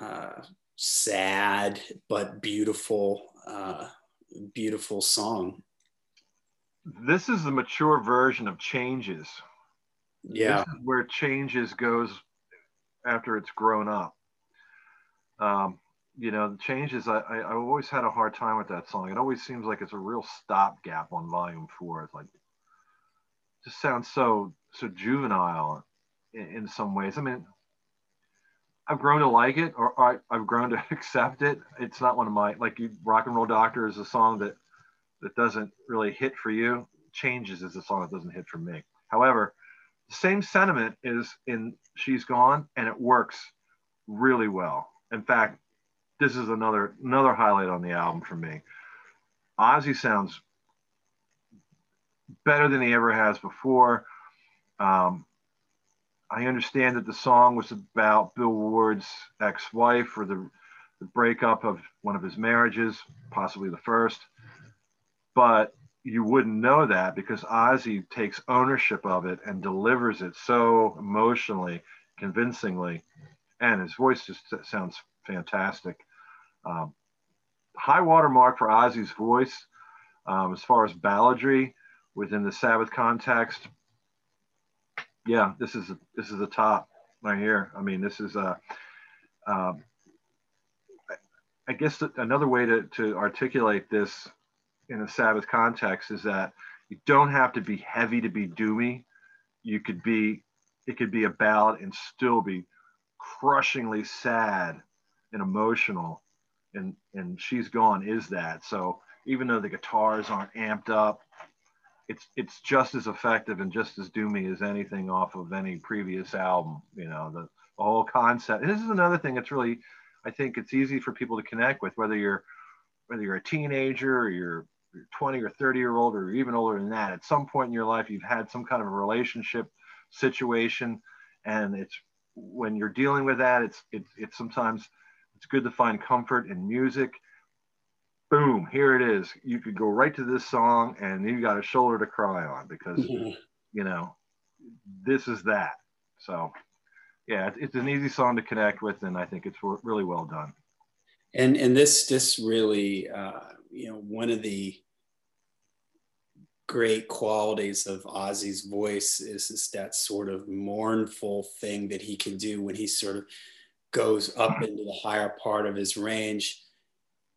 uh, sad but beautiful uh, beautiful song
this is the mature version of changes
yeah
where changes goes after it's grown up um, you know the changes I, I i always had a hard time with that song it always seems like it's a real stopgap on volume four it's like just sounds so so juvenile in, in, some ways. I mean, I've grown to like it, or, I, have grown to accept it. It's not one of my like you, rock and roll doctor is a song that that doesn't really hit for you. Changes is a song that doesn't hit for me. However, same sentiment is in She's Gone, and it works really well. In fact, this is another another highlight on the album for me. Ozzy sounds better than he ever has before. Um, I understand that the song was about Bill Ward's ex-wife or the, the breakup of one of his marriages, possibly the first. But you wouldn't know that because Ozzy takes ownership of it and delivers it so emotionally, convincingly, and his voice just sounds fantastic. Um, high watermark for Ozzy's voice, um, as far as balladry within the Sabbath context, yeah, this is this is the top right here. I mean, this is a. Um, I guess another way to, to articulate this in a Sabbath context is that you don't have to be heavy to be doomy. You could be it could be a ballad and still be crushingly sad and emotional. And and she's gone is that. So even though the guitars aren't amped up, it's it's just as effective and just as doomy as anything off of any previous album. You know, the, the whole concept. And this is another thing that's really, I think it's easy for people to connect with, whether you're whether you're a teenager or you're 20 or 30 year old or even older than that. At some point in your life, you've had some kind of a relationship situation, and it's when you're dealing with that, it's it's it's sometimes it's good to find comfort in music boom, here it is. You could go right to this song and you got a shoulder to cry on because, mm-hmm. you know, this is that. So, yeah, it's an easy song to connect with, and I think it's really well done.
And and this this really, uh, you know, one of the great qualities of Ozzy's voice is, is that sort of mournful thing that he can do when he sort of goes up into the higher part of his range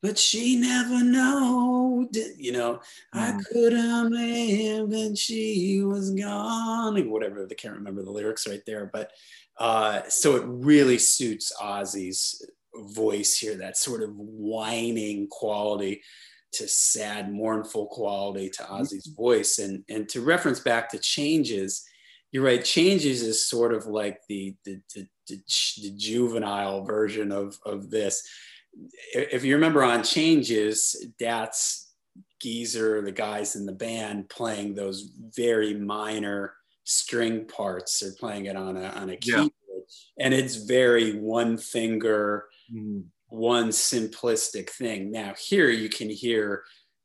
but she never knowed, you know, mm. I could have lived and she was gone, and whatever, I can't remember the lyrics right there, but uh, so it really suits Ozzy's voice here, that sort of whining quality to sad, mournful quality to mm-hmm. Ozzy's voice. And, and to reference back to Changes, you're right, Changes is sort of like the, the, the, the, the juvenile version of, of this if you remember on changes, that's Geezer, the guys in the band playing those very minor string parts. They're playing it on a on a keyboard, yeah. and it's very one finger, mm-hmm. one simplistic thing. Now here you can hear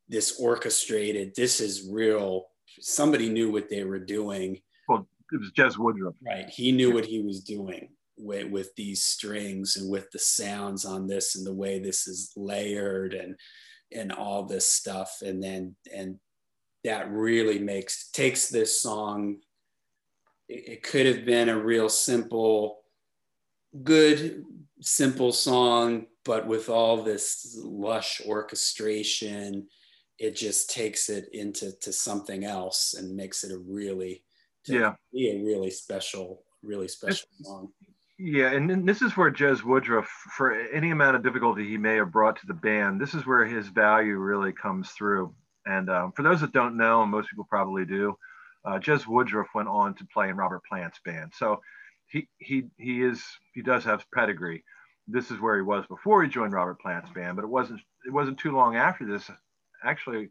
this orchestrated. This is real. Somebody knew what they were doing.
Well, it was Jez Woodroffe.
Right. He knew what he was doing with, with these strings and with the sounds on this and the way this is layered and and all this stuff and then and that really makes takes this song it could have been a real simple good simple song but with all this lush orchestration it just takes it into to something else and makes it a really
yeah
be a really special really special it's, song
yeah, and this is where Jez Woodroffe, for any amount of difficulty he may have brought to the band, this is where his value really comes through. And um, for those that don't know, and most people probably do, uh, Jez Woodroffe went on to play in Robert Plant's band. So he he he is he does have pedigree. This is where he was before he joined Robert Plant's band, but it wasn't it wasn't too long after this. Actually,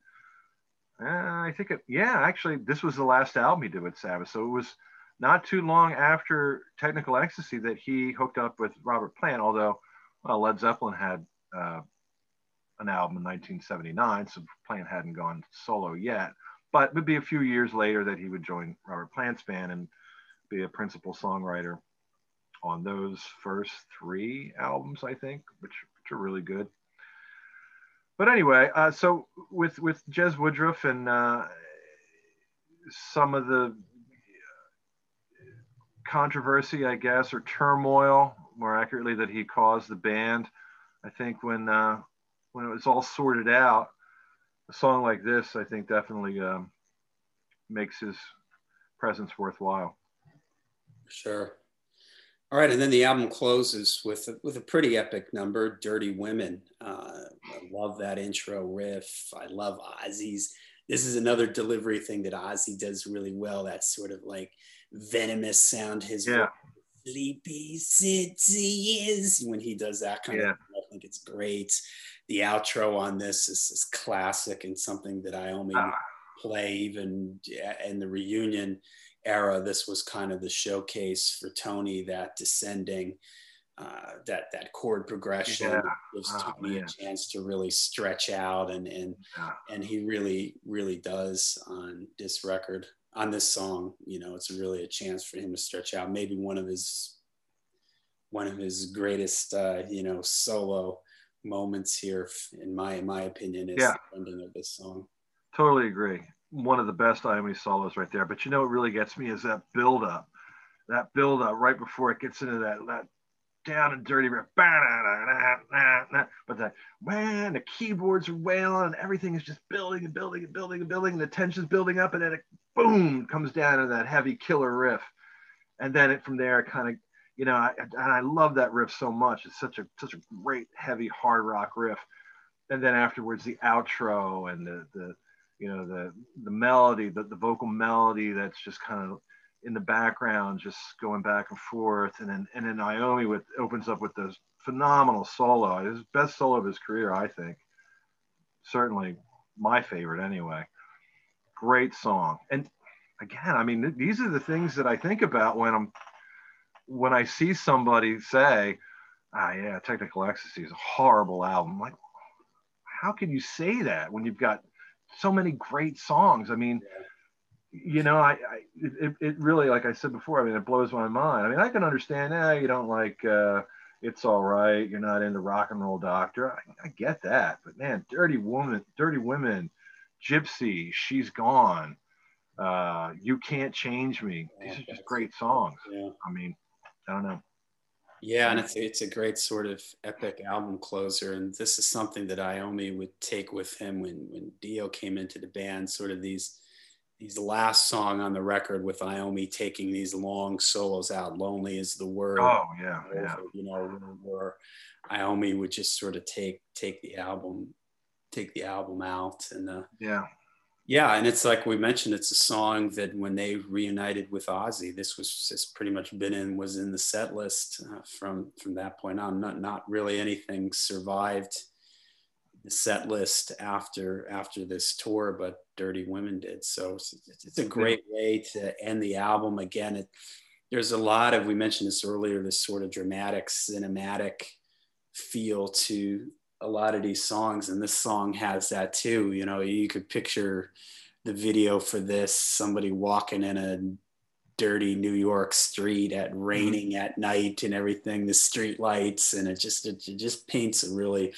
uh, I think it yeah actually this was the last album he did with Sabbath. So it was not too long after Technical Ecstasy that he hooked up with Robert Plant, although well, Led Zeppelin had uh, an album in 1979, so Plant hadn't gone solo yet. But it would be a few years later that he would join Robert Plant's band and be a principal songwriter on those first three albums, I think, which, which are really good. But anyway, uh, so with with Jez Woodroffe and uh, some of the controversy, I guess, or turmoil, more accurately, that he caused the band. I think when uh, when it was all sorted out, a song like this, I think, definitely um, makes his presence worthwhile.
Sure. All right, and then the album closes with a, with a pretty epic number, "Dirty Women." Uh, I love that intro riff. I love Ozzy's. This is another delivery thing that Ozzy does really well. That sort of like venomous sound his
yeah.
sleepy city is when he does that kind yeah. of I think it's great. The outro on this is, is classic and something that I only ah. play even in the reunion era. This was kind of the showcase for Tony that descending uh, that that chord progression yeah. gives oh, Tony man. a chance to really stretch out and and yeah. and he really really does on this record on this song, you know, it's really a chance for him to stretch out. Maybe one of his one of his greatest, uh, you know, solo moments here, in my in my opinion, is yeah. the ending of this song.
Totally agree. One of the best Iommi solos right there. But you know, what really gets me is that build up, that build up right before it gets into that that down and dirty riff. But that man, the keyboards are wailing and everything is just building and building and building and building. And the tension's building up, and then it boom comes down to that heavy killer riff. and then it from there kind of you know I, and I love that riff so much. It's such a such a great heavy hard rock riff, and then afterwards the outro and the the you know the the melody the, the vocal melody that's just kind of in the background just going back and forth. And then and then Iommi with opens up with this phenomenal solo his best solo of his career I think. Certainly my favorite anyway. Great song. And again I mean th- these are the things that I think about when I'm when I see somebody say ah yeah technical ecstasy is a horrible album. I'm like how can you say that when you've got so many great songs. I mean, you know, I, I it, it really, like I said before, I mean, it blows my mind. I mean, I can understand, eh, you don't like, uh, it's all right. You're not into rock and roll doctor. I, I get that, but man, dirty woman, dirty women, gypsy, she's gone. Uh, you can't change me. These are just great songs.
Yeah.
I mean, I don't know.
Yeah, and it's it's a great sort of epic album closer, and this is something that Iommi would take with him when when Dio came into the band. Sort of these these last song on the record with Iommi taking these long solos out. Lonely is the word.
Oh yeah, yeah.
You know where Iommi would just sort of take take the album take the album out and uh,
yeah
yeah, and it's like we mentioned, it's a song that when they reunited with Ozzy, this was just pretty much been in was in the set list uh, from from that point on. Not not really anything survived the set list after after this tour, but Dirty Women did. So it's, it's a great way to end the album. Again, it there's a lot of we mentioned this earlier, this sort of dramatic, cinematic feel to a lot of these songs and this song has that too you know you could picture the video for this somebody walking in a dirty new york street at mm-hmm. raining at night and everything the street lights and it just it, just paints a really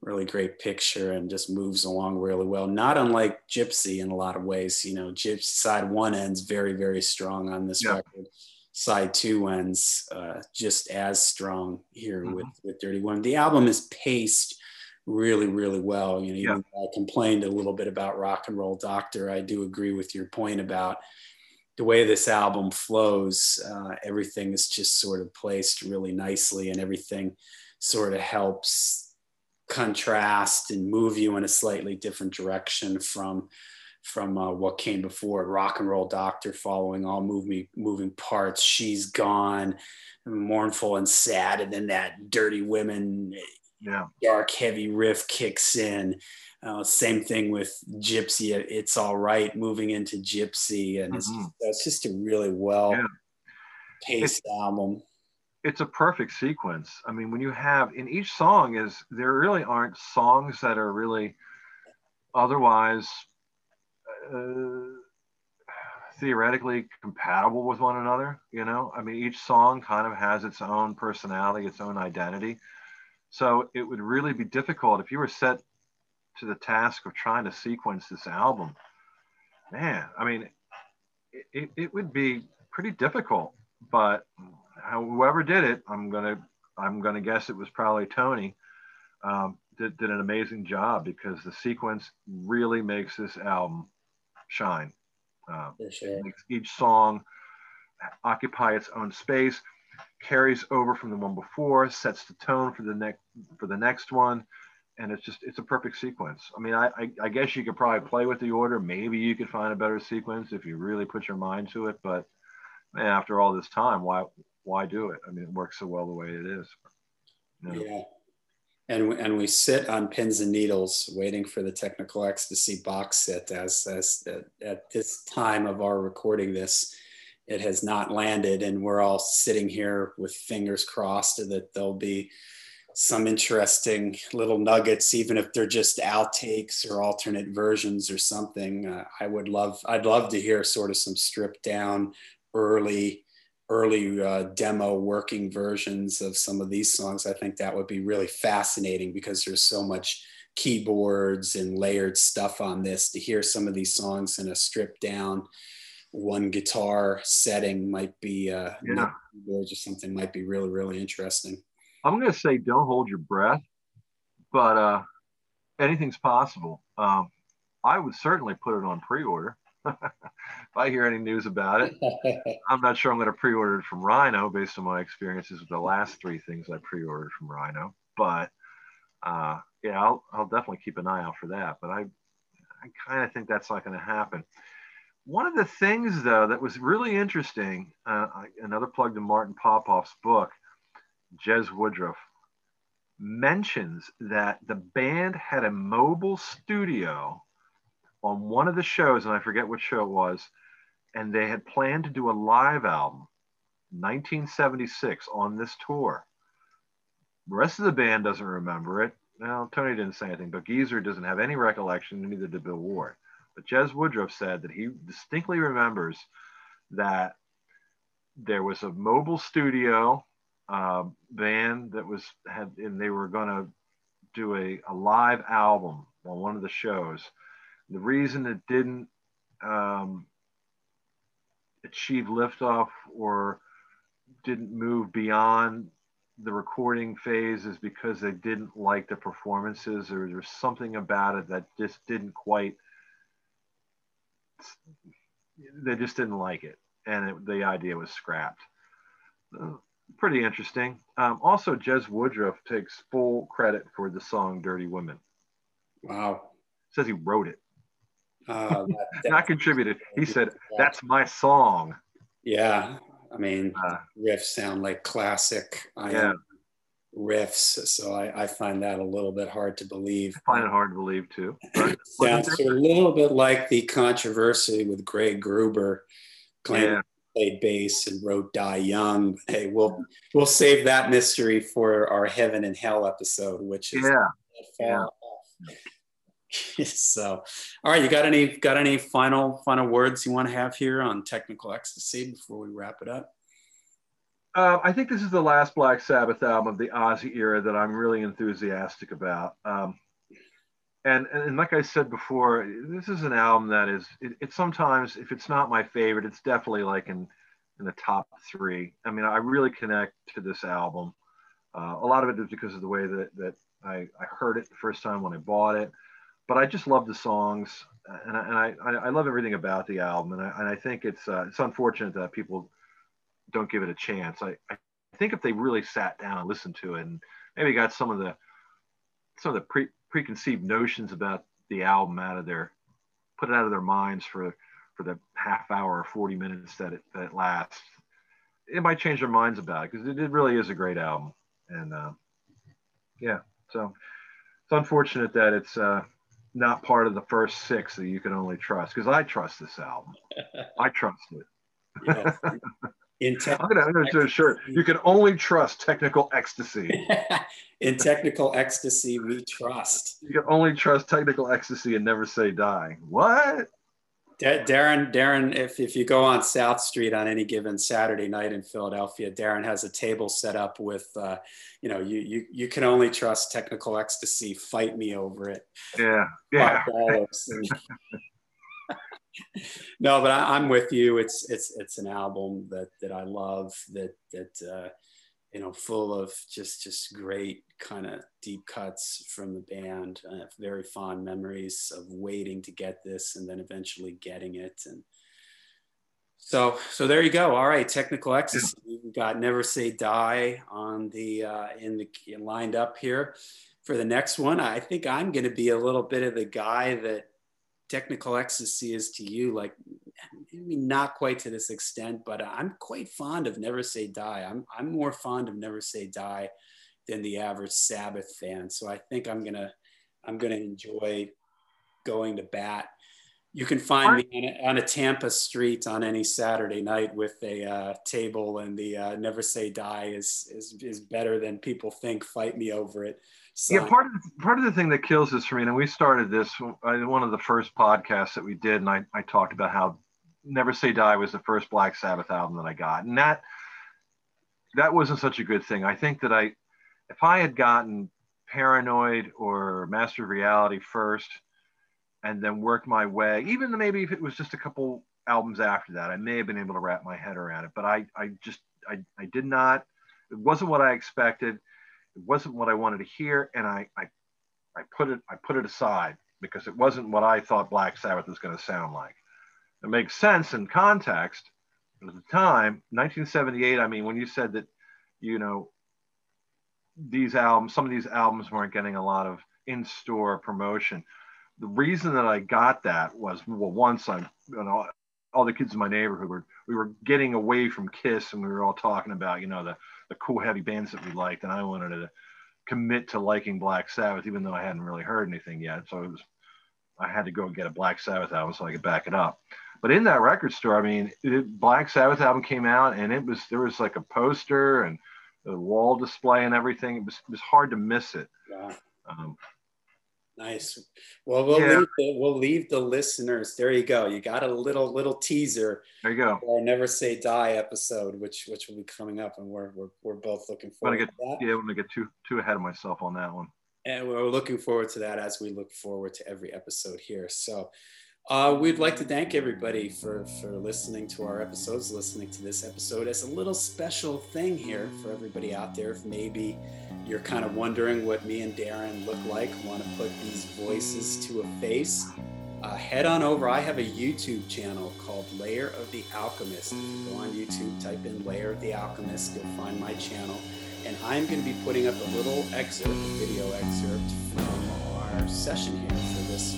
really great picture and just moves along really well not unlike gypsy in a lot of ways you know gypsy side one ends very very strong on this yeah. record side two ends uh, just as strong here mm-hmm. with with Dirty Women. The album is paced really really well. You know, yeah. I complained a little bit about Rock and Roll Doctor. I do agree with your point about the way this album flows. Uh, everything is just sort of placed really nicely, and everything sort of helps contrast and move you in a slightly different direction from from uh, what came before rock and roll doctor following all moving moving parts she's gone mournful and sad and then that dirty women
yeah.
dark heavy riff kicks in uh, same thing with gypsy it's all right moving into gypsy and mm-hmm. it's, just, it's, just, a really well yeah. paced it's, album
it's a perfect sequence i mean when you have in each song is there really aren't songs that are really otherwise theoretically compatible with one another. You know, I mean, each song kind of has its own personality, its own identity. So it would really be difficult if you were set to the task of trying to sequence this album. Man, I mean, it, it would be pretty difficult. But whoever did it, I'm gonna I'm gonna guess it was probably Tony. Um, did, did an amazing job because the sequence really makes this album shine. Uh. Makes each song occupy its own space, carries over from the one before, sets the tone for the next for the next one, and it's just it's a perfect sequence. I mean, I, I, I guess you could probably play with the order. Maybe you could find a better sequence if you really put your mind to it. But man, after all this time, why why do it? I mean, it works so well the way it is.
You know? Yeah and and we sit on pins and needles waiting for the technical ecstasy box set as as at, at this time of our recording this it has not landed. And we're all sitting here with fingers crossed that there'll be some interesting little nuggets even if they're just outtakes or alternate versions or something. Uh, i would love i'd love to hear sort of some stripped down early early uh, demo working versions of some of these songs, I think that would be really fascinating because there's so much keyboards and layered stuff on this. To hear some of these songs in a stripped down one guitar setting might be uh,
yeah.
or something might be really really interesting.
I'm going to say don't hold your breath, but uh, anything's possible. Um, I would certainly put it on pre-order. if I hear any news about it. I'm not sure I'm going to pre-order it from Rhino based on my experiences with the last three things I pre-ordered from Rhino. But uh, yeah, I'll, I'll definitely keep an eye out for that. But I, I kind of think that's not going to happen. One of the things, though, that was really interesting, uh, another plug to Martin Popoff's book, Jez Woodroffe, mentions that the band had a mobile studio on one of the shows, and I forget which show it was, and they had planned to do a live album, 1976, on this tour. The rest of the band doesn't remember it. Well, Tony didn't say anything, but Geezer doesn't have any recollection, neither did Bill Ward. But Jez Woodroffe said that he distinctly remembers that there was a mobile studio uh, band that was had, and they were going to do a, a live album on one of the shows. The reason it didn't um, achieve liftoff or didn't move beyond the recording phase is because they didn't like the performances or there's something about it that just didn't quite they just didn't like it. And it, the idea was scrapped. Uh, pretty interesting. Um, also jez woodroffe takes full credit for the song dirty women.
Wow.
Says he wrote it uh, that, not contributed he said that's my song
yeah I mean, uh, riffs sound like classic yeah. riffs, so I, I, find that a little bit hard to believe.
I find it hard to believe too.
sounds a little bit like the controversy with Craig Gruber claiming yeah. played bass and wrote "Die Young." Hey, we'll we'll save that mystery for our Heaven and Hell episode, which is
yeah. yeah.
so all right you got any got any final final words you want to have here on technical ecstasy before we wrap it up
uh, I think this is the last Black Sabbath album of the Ozzy era that I'm really enthusiastic about. Um, and, and like I said before, this is an album that is, it, it's sometimes, if it's not my favorite, it's definitely like in, in the top three. I mean, I really connect to this album. Uh, a lot of it is because of the way that, that I, I heard it the first time when I bought it but I just love the songs, and I, and I, I love everything about the album, and I, and I think it's uh, it's unfortunate that people don't give it a chance. I, I think if they really sat down and listened to it, and maybe got some of the some of the pre, preconceived notions about the album out of their put it out of their minds for for the half hour or 40 minutes that it, that it lasts it might change their minds about it because it, it, really is a great album and uh, yeah so it's unfortunate that it's uh, not part of the first six that you can only trust because I trust this album. I trust it. Yes. In te- I'm going to do a shirt. You can only trust technical ecstasy.
In technical ecstasy, we trust.
You can only trust technical ecstasy and never say die. What?
Darren, Darren, if, if you go on South Street on any given Saturday night in Philadelphia, Darren has a table set up with, uh, you know, you, you you can only trust technical ecstasy. Fight me over it.
Yeah, yeah.
no, but I, am with you. It's it's it's an album that that I love. That that uh, you know, full of just just great kind of deep cuts from the band. I have very fond memories of waiting to get this and then eventually getting it. And so so there you go. All right, technical ecstasy. We've got Never Say Die on the uh, in the lined up here for the next one. I think I'm going to be a little bit of the guy that technical ecstasy is to you like maybe not quite to this extent but i'm quite fond of never say die i'm, I'm more fond of never say die than the average sabbath fan so i think i'm gonna i'm gonna enjoy going to bat you can find me on a, on a tampa street on any saturday night with a uh, table and the uh, never say die is, is is better than people think fight me over it
so. Yeah, part of the, part of the thing that kills this for me, and we started this one of the first podcasts that we did, and I, I talked about how Never Say Die was the first Black Sabbath album that I got, and that that wasn't such a good thing. I think that I, if I had gotten Paranoid or Master of Reality first, and then worked my way, even maybe if it was just a couple albums after that, I may have been able to wrap my head around it. But I, I just, I, I did not. It wasn't what I expected it wasn't what I wanted to hear, and I, I, I put it I put it aside because it wasn't what I thought Black Sabbath was going to sound like. it makes sense in context. But at the time, 1978, I mean, when you said that, you know, these albums, some of these albums weren't getting a lot of in-store promotion. The reason that I got that was well, once I, you know, all the kids in my neighborhood were we were getting away from Kiss and we were all talking about you know the the cool heavy bands that we liked and I wanted to commit to liking Black Sabbath even though I hadn't really heard anything yet. So it was I had to go get a Black Sabbath album so I could back it up. But in that record store, I mean, it, Black Sabbath album came out and it was there was like a poster and the wall display and everything. It was it was hard to miss it.
Yeah.
Um,
Nice. Well, we'll
Yeah.
leave the, we'll leave the listeners. There you go. You got a little little teaser
there you go.
our Never Say Die episode, which which will be coming up, and we're we're, we're both looking forward
get-
to that.
Yeah, I'm gonna get too too ahead of myself on that one.
And we're looking forward to that as we look forward to every episode here. So uh, we'd like to thank everybody for, for listening to our episodes, listening to this episode as a little special thing here for everybody out there. If maybe you're kind of wondering what me and Darren look like, want to put these voices to a face, uh, head on over. I have a YouTube channel called Lair of the Alchemist. Go on YouTube, type in Lair of the Alchemist, you'll find my channel and I'm going to be putting up a little excerpt, a video excerpt from our session here for this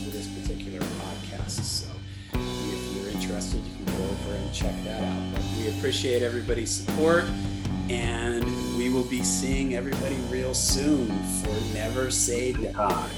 podcast. So if you're interested, you can go over and check that out. But we appreciate everybody's support, and we will be seeing everybody real soon for Never Say Die.